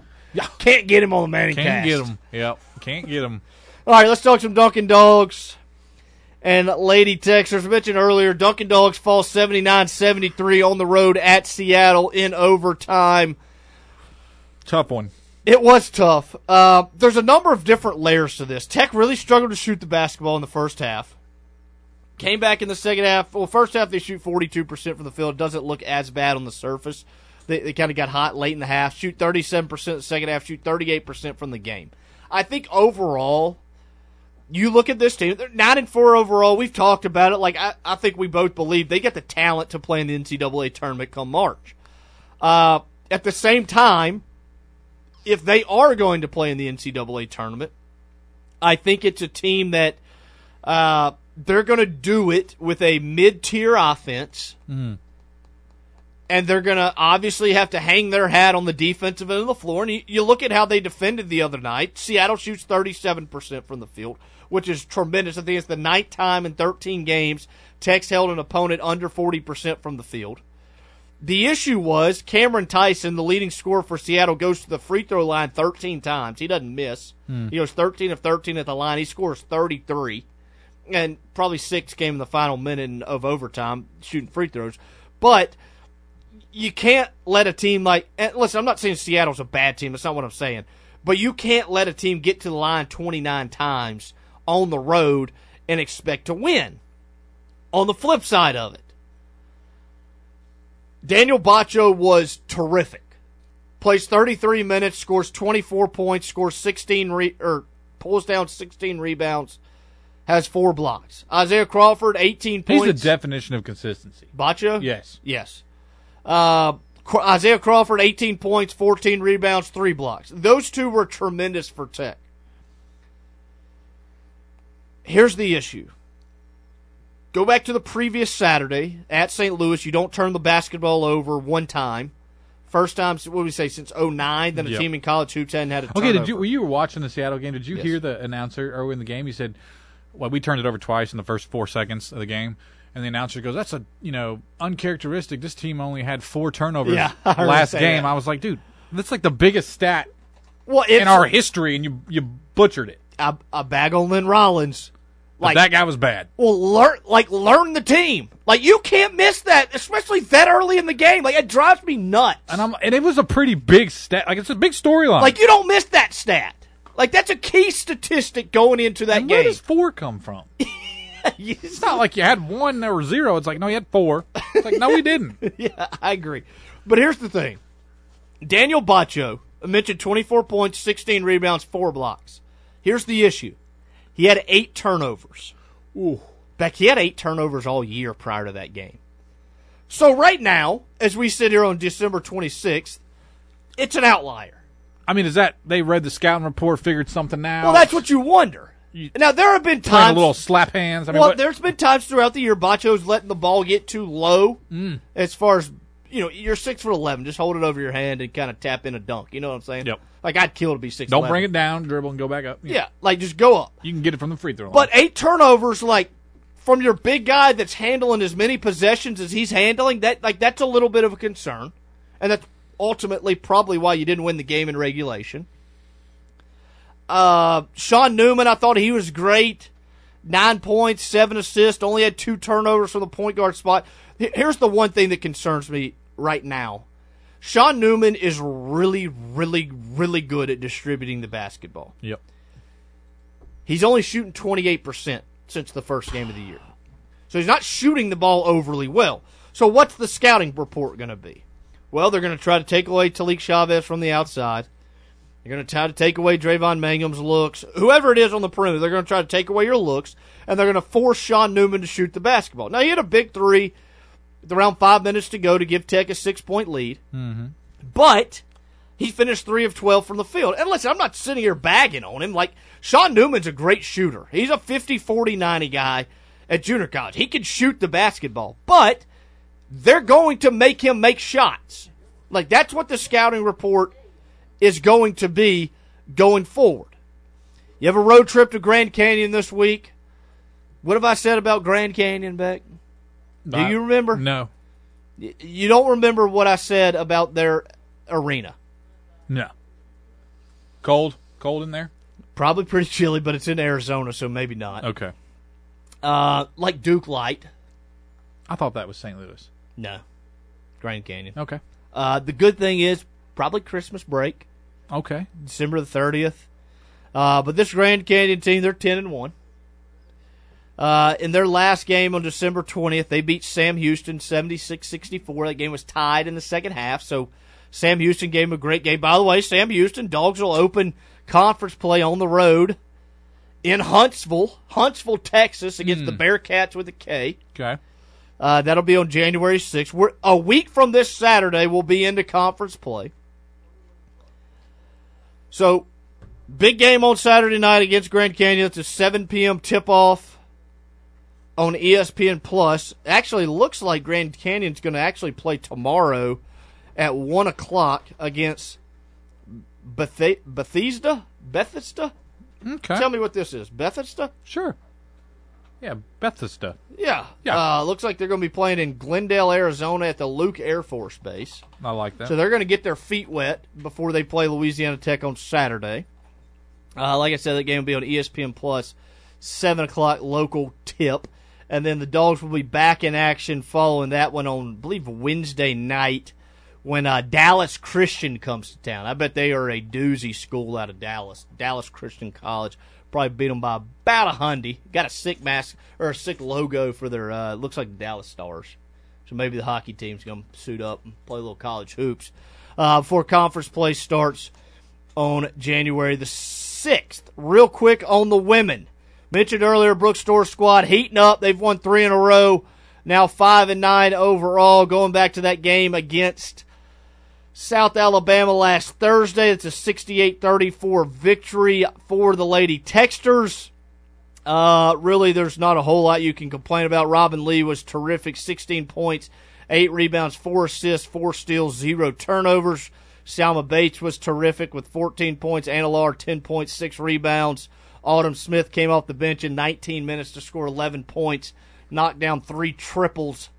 Can't get him on the Manning Cast. Can't get him. Yep, can't get him. All right, let's talk some Dunkin' Dogs and Lady Techsters. I mentioned earlier, Dunkin' Dogs fall 79-73 on the road at Seattle in overtime. Tough one. It was tough. Uh, there's a number of different layers to this. Tech really struggled to shoot the basketball in the first half. Came back in the second half. Well, first half they shoot 42% from the field. Doesn't look as bad on the surface. They, they kind of got hot late in the half. Shoot 37% the second half. Shoot 38% from the game. I think overall, you look at this team. They're nine and four overall. We've talked about it. Like I, I think we both believe they get the talent to play in the NCAA tournament come March. Uh, at the same time, if they are going to play in the NCAA tournament, I think it's a team that uh, they're going to do it with a mid-tier offense, Mm. and they're going to obviously have to hang their hat on the defensive end of the floor. And you, you look at how they defended the other night. Seattle shoots 37% from the field, which is tremendous. I think it's the ninth time in 13 games Tex held an opponent under 40% from the field. The issue was Cameron Tyson, the leading scorer for Seattle, goes to the free throw line 13 times. He doesn't miss. Hmm. He goes 13 of 13 at the line. He scores 33, and probably six came in the final minute of overtime shooting free throws. But you can't let a team like listen. I'm not saying Seattle's a bad team. That's not what I'm saying. But you can't let a team get to the line 29 times on the road and expect to win. On the flip side of it, Daniel Batcho was terrific. Plays 33 minutes, scores 24 points, scores 16 re- or pulls down 16 rebounds, has four blocks. Isaiah Crawford 18 points. He's the definition of consistency. Batcho? Yes. Yes. Uh, Isaiah Crawford, 18 points, 14 rebounds, 3 blocks. Those two were tremendous for Tech. Here's the issue. Go back to the previous Saturday at St. Louis. You don't turn the basketball over one time. First time, what do we say, since 09, then a Yep. team in college hoops hadn't had a Okay, turnover. did you when you were watching the Seattle game? Did you Yes. hear the announcer early in the game? He said, "Well, we turned it over twice in the first four seconds of the game." And the announcer goes, "That's a you know uncharacteristic. This team only had four turnovers Yeah, I heard him last game." that. I was like, "Dude, that's like the biggest stat Well, in our history, and you you butchered it." I, I bag on Lynn Rollins. But that guy was bad. Well, learn like learn the team. Like you can't miss that, especially that early in the game. Like it drives me nuts. And I'm and it was a pretty big stat. Like it's a big storyline. Like you don't miss that stat. Like that's a key statistic going into that And where does four come from? it's not like you had one or zero. It's like no, you had four. It's like no, we didn't. yeah, I agree. But here's the thing: Daniel Batcho I mentioned 24 points, 16 rebounds, four blocks. Here's the issue: he had eight turnovers. Ooh. Beck, he had eight turnovers all year prior to that game. So right now, as we sit here on December 26th, it's an outlier. I mean, is that they read the scouting report, figured something out? Well, that's what you wonder. Now there have been times little slap hands. I mean, well, what- there's been times throughout the year Batcho's letting the ball get too low Mm. as far as you know. You're six foot eleven, just hold it over your hand and kind of tap in a dunk. You know what I'm saying? Yep. Like I'd kill to be six. don't bring it down, dribble, and go back up. Yeah, like just go up. you can get it from the free throw line. But eight turnovers, like from your big guy that's handling as many possessions as he's handling, that like that's a little bit of a concern, and that's ultimately probably why you didn't win the game in regulation. Uh, Sean Newman, I thought he was great. Nine points, seven assists, only had two turnovers from the point guard spot. Here's the one thing that concerns me right now. Sean Newman is really, really, really good at distributing the basketball. Yep. He's only shooting 28% since the first game of the year. So he's not shooting the ball overly well. So what's the scouting report going to be? Well, they're going to try to take away Tahlik Chavez from the outside. They're going to try to take away Dravon Mangum's looks. Whoever it is on the perimeter, they're going to try to take away your looks, and they're going to force Sean Newman to shoot the basketball. Now, he had a big three with around five minutes to go to give Tech a six point lead, Mm-hmm. but he finished three of 12 from the field. And listen, I'm not sitting here bagging on him. Like, Sean Newman's a great shooter. He's a 50, 40, 90 guy at junior college. He can shoot the basketball, but they're going to make him make shots. Like, that's what the scouting report is going to be going forward. You have a road trip to Grand Canyon this week. What have I said about Grand Canyon, Beck? Do I- you remember? No. You don't remember what I said about their arena. No. Cold? Cold in there? Probably pretty chilly, but it's in Arizona, so maybe not. Okay. Uh, like Duke Light. I thought that was St. Louis. No. Grand Canyon. Okay. Uh, the good thing is probably Christmas break. Okay. December the 30th. Uh, but this Grand Canyon team, they're 10 and 1. Uh, in their last game on December 20th, they beat Sam Houston 76 64. That game was tied in the second half, so Sam Houston gave them a great game. By the way, Sam Houston, Dogs will open conference play on the road in Huntsville, Huntsville, Texas, against the Bearkats with a K. Okay. Uh, that'll be on January 6th. We're, a week from this Saturday, we'll be into conference play. So, big game on Saturday night against Grand Canyon. It's a 7 p.m. tip off on ESPN Plus. Actually, looks like Grand Canyon's going to actually play tomorrow at 1 o'clock against Bethe- Bethesda? Bethesda? Okay. Tell me what this is. Bethesda? Sure. Yeah, Bethesda. Yeah. Yeah. Uh, looks like they're going to be playing in Glendale, Arizona at the Luke Air Force Base. I like that. So they're going to get their feet wet before they play Louisiana Tech on Saturday. Uh, like I said, that game will be on ESPN Plus, seven o'clock local tip, and then the Dogs will be back in action following that one on, I believe, Wednesday night when uh, Dallas Christian comes to town. I bet they are a doozy school out of Dallas, Dallas Christian College. Probably beat them by about a hundy. Got a sick mask or a sick logo for their. Uh, looks like the Dallas Stars. So maybe the hockey team's to suit up and play a little college hoops uh, before conference play starts on January the 6th. Real quick on the women. Mentioned earlier, Brooks Stoehr squad heating up. They've won three in a row. Now five and nine overall. Going back to that game against South Alabama last Thursday. It's a 68-34 victory for the Lady Techsters. Uh, really, there's not a whole lot you can complain about. Robyn Lee was terrific, 16 points, eight rebounds, four assists, four steals, zero turnovers. Salma Bates was terrific with 14 points. Anna Lar, 10 points, six rebounds. Autumn Smith came off the bench in 19 minutes to score 11 points, knocked down three triples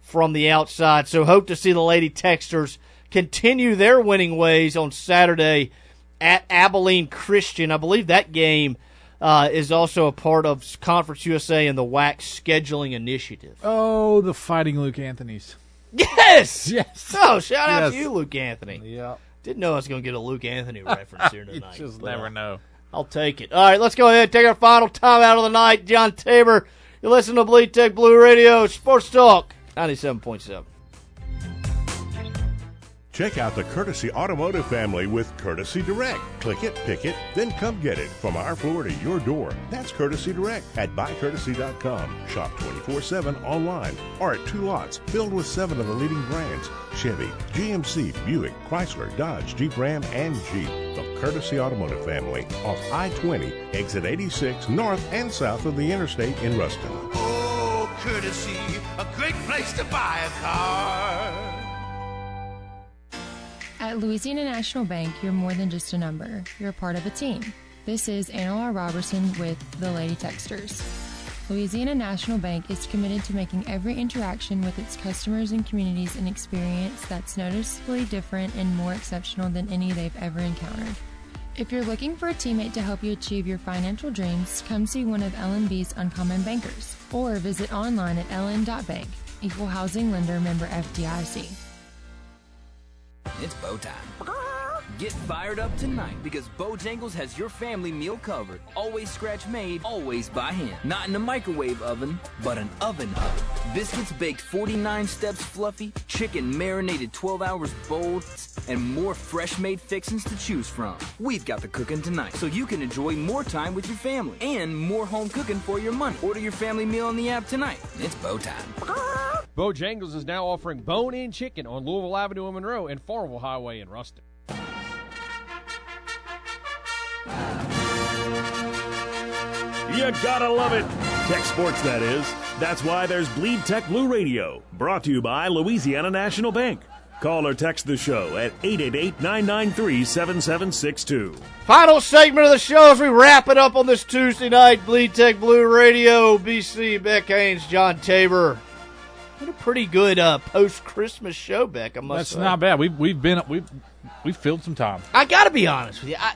from the outside. So hope to see the Lady Techsters continue their winning ways on Saturday at Abilene Christian. I believe that game uh, is also a part of Conference USA and the WAC scheduling initiative. Oh, the Fighting Luke Anthony's. Yes! Yes. Oh, shout out to you, Luke Anthony. Yeah. Didn't know I was going to get a Luke Anthony reference here tonight. You just but, never uh, know. I'll take it. All right, let's go ahead and take our final time out of the night. John Tabor, you listen to Bleed Tech Blue Radio, Sports Talk, 97.7. Check out the Courtesy Automotive family with Courtesy Direct. Click it, pick it, then come get it from our floor to your door. That's Courtesy Direct at buycourtesy.com. Shop 24 7 online or at two lots filled with seven of the leading brands Chevy, GMC, Buick, Chrysler, Dodge, Jeep Ram, and Jeep. The Courtesy Automotive family off I 20, exit 86, north and south of the interstate in Ruston. Oh, courtesy, a great place to buy a car. At Louisiana National Bank, you're more than just a number. You're a part of a team. This is Anna. Robertson with the Lady Techsters. Louisiana National Bank is committed to making every interaction with its customers and communities an experience that's noticeably different and more exceptional than any they've ever encountered. If you're looking for a teammate to help you achieve your financial dreams, come see one of LNB's Uncommon Bankers or visit online at ln.bank. Equal Housing Lender Member FDIC. It's bow time. Get fired up tonight because Bojangles has your family meal covered. Always scratch made, always by hand. Not in a microwave oven, but an oven oven. Biscuits baked 49 steps fluffy, chicken marinated 12 hours bold, and more fresh made fixings to choose from. We've got the cooking tonight so you can enjoy more time with your family and more home cooking for your money. Order your family meal on the app tonight. It's Bo time. Bojangles is now offering bone-in chicken on Louisville Avenue in Monroe and Farmerville Highway in Ruston. You gotta love it. Tech Sports, that is. That's why there's Bleed Tech Blue Radio, brought to you by Louisiana National Bank. Call or text the show at 888 993 7762. Final segment of the show as we wrap it up on this Tuesday night. Bleed Tech Blue Radio, BC, Beck Haynes, John Tabor. What a pretty good uh, post Christmas show, Beck. I must That's say. not bad. We've we've been we've we've filled some time. I got to be honest with you. I,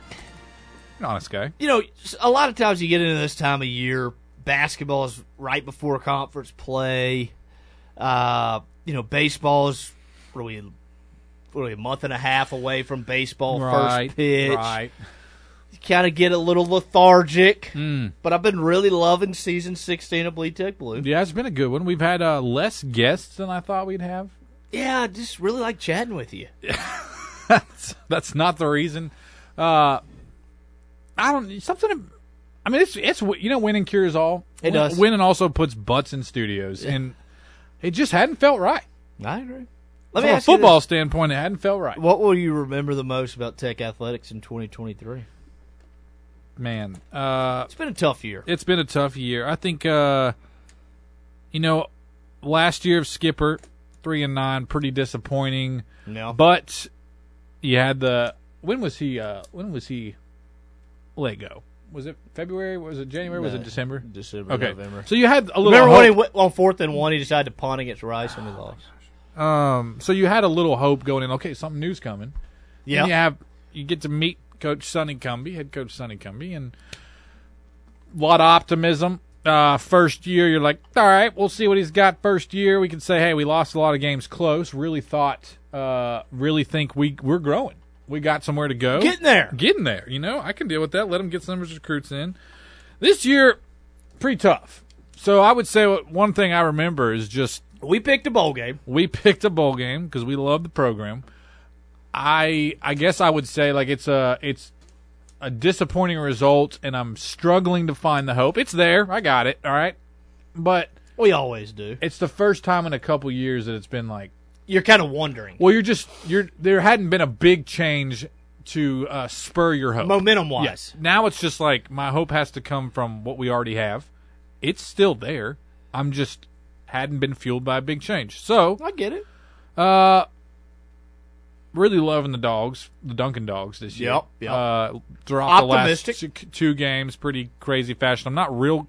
An honest guy. you know, a lot of times you get into this time of year, basketball is right before conference play. Uh, you know, baseball is really, are we, what are we, a month and a half away from baseball Right, first pitch. right. You kind of get a little lethargic. Mm. But I've been really loving season 16 of Bleed Tech Blue. Yeah, it's been a good one. We've had uh, less guests than I thought we'd have. Yeah, I just really like chatting with you. that's, that's not the reason. Uh, I don't something. I mean, it's it's you know, winning cures all. It does. Winning also puts butts in studios, Yeah. and it just hadn't felt right. I agree. From Let me a ask you football standpoint, it hadn't felt right. What will you remember the most about Tech Athletics in 2023? Man, uh, It's been a tough year. It's been a tough year. I think, uh, you know, last year of Skipper, three and nine, pretty disappointing. No. But you had the when was he? Uh, when was he let go? Was it February? Was it January? Was No, it December? December, Okay, November. so you had a little. Remember when he hope. went on fourth and one? He decided to punt against Rice and he lost. Um, so you had a little hope going in. Okay, something new's coming. Yeah. And you have you get to meet Coach Sonny Cumbie, head coach Sonny Cumbie, and a lot of optimism. Uh, first year, you're like, all right, we'll see what he's got. First year, we can say, hey, we lost a lot of games close. Really thought, uh, really think we we're growing. We got somewhere to go. Getting there. Getting there. You know, I can deal with that. Let them get some of his recruits in. This year, pretty tough. So I would say one thing I remember is just we picked a bowl game. We picked a bowl game because we love the program. I I guess I would say like it's a it's a disappointing result, and I'm struggling to find the hope. It's there. I got it. All right, but we always do. It's the first time in a couple years that it's been like You're kind of wondering. well, you're just you're there hadn't been a big change to uh, spur your hope Momentum-wise. Yes. Now it's just like my hope has to come from what we already have. It's still there. I'm just hadn't been fueled by a big change. So I get it. Uh, really loving the dogs, the Dunkin' dogs this year. Yep, yep. Uh, throughout Optimistic. the last two- two games, pretty crazy fashion. I'm not real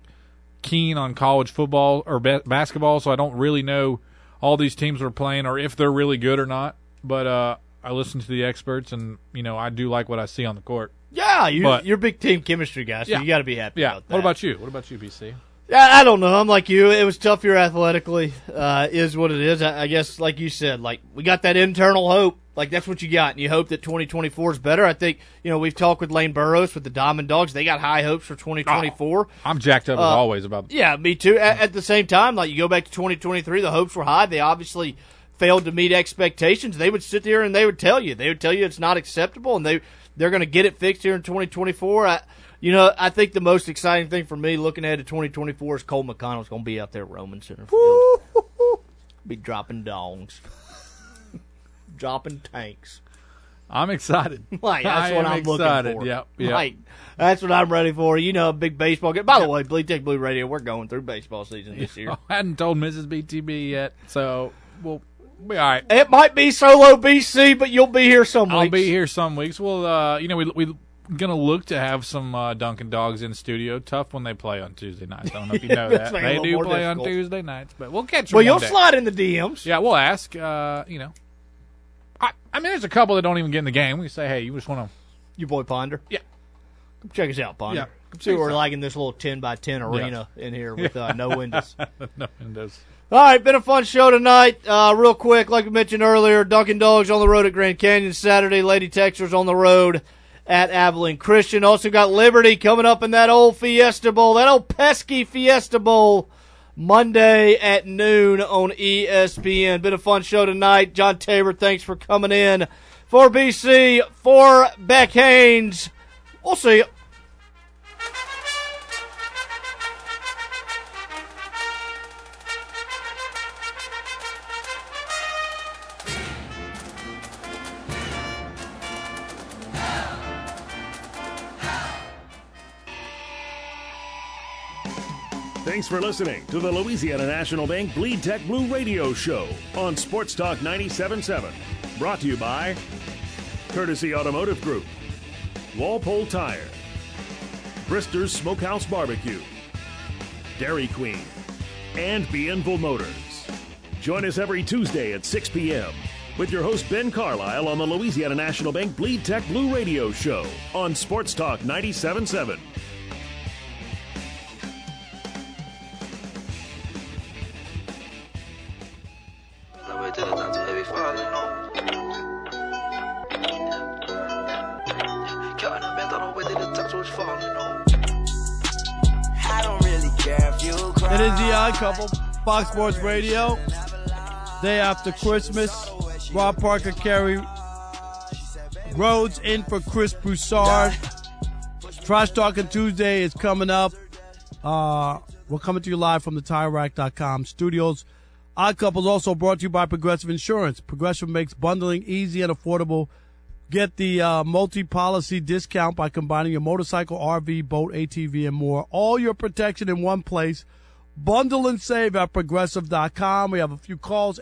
keen on college football or ba- basketball, so I don't really know all these teams we're playing or if they're really good or not. But uh, I listen to the experts, and you know I do like what I see on the court. Yeah, you, But- you're a big team chemistry guy, so Yeah. you got to be happy Yeah. about that. What about you? What about you, BC? Yeah, I don't know. I'm like you. It was tough here athletically. Uh, is what it is. I, I guess, like you said, like we got that internal hope. Like that's what you got, and you hope that 2024 is better. I think you know we've talked with Lane Burroughs with the Diamond Dogs. They got high hopes for 2024. I'm jacked up as Uh, always about Yeah, me too. At, at the same time, like you go back to 2023, the hopes were high. They obviously failed to meet expectations. They would sit there and they would tell you, they would tell you it's not acceptable, and they they're going to get it fixed here in 2024. I, you know, I think the most exciting thing for me looking ahead to 2024 is Cole McConnell's going to be out there roaming center field, be dropping dongs, dropping tanks. I'm excited. Like that's I what am I'm excited. looking for. Yep, yep. Like that's what I'm ready for. You know, a big baseball game. By the way, Bleed Tech Blue Radio, we're going through baseball season this year. I hadn't told Mrs. BTB yet, so we'll be all right. It might be solo BC, but you'll be here some weeks. I'll be here some weeks. Well, uh, you know, we we gonna look to have some uh, Dunkin' Dogs in studio. Tough when they play on Tuesday nights. I don't know if you know that making it a they little do more play on difficult. Tuesday nights, but we'll catch. 'em Well, you'll one day. slide in the DMs. Yeah, we'll ask. Uh, you know, I I mean, there's a couple that don't even get in the game. We say, hey, you just want to. Your boy Ponder. Yeah. Come check us out, Ponder. Yeah. Come see what we're like in this little ten by ten arena in here with uh, no windows. no windows. All right, been a fun show tonight. Uh, real quick, like we mentioned earlier, Dunkin' Dogs on the road at Grand Canyon Saturday. Lady Techsters on the road at Abilene Christian. Also got Liberty coming up in that old Fiesta Bowl, that old pesky Fiesta Bowl, Monday at noon on ESPN. Been a fun show tonight. John Tabor, thanks for coming in. For BC, for Beck Haynes, we'll see you. Thanks for listening to the Louisiana National Bank Bleed Tech Blue Radio Show on Sports Talk 97.7. Brought to you by Courtesy Automotive Group, Walpole Tire, Brister's Smokehouse Barbecue, Dairy Queen, and Bienville Motors. Join us every Tuesday at 6 p.m. with your host Ben Carlisle on the Louisiana National Bank Bleed Tech Blue Radio Show on Sports Talk 97.7. It is the Odd Couple, Fox Sports Radio. Day after Christmas, Rob Parker, Kerry Rhodes in for Chris Broussard. Trash Talking Tuesday is coming up. Uh, we're coming to you live from the TireRack.com studios. Odd Couples also brought to you by Progressive Insurance. Progressive makes bundling easy and affordable. Get the uh, multi-policy discount by combining your motorcycle, RV, boat, ATV, and more. All your protection in one place. Bundle and save at progressive.com. We have a few calls.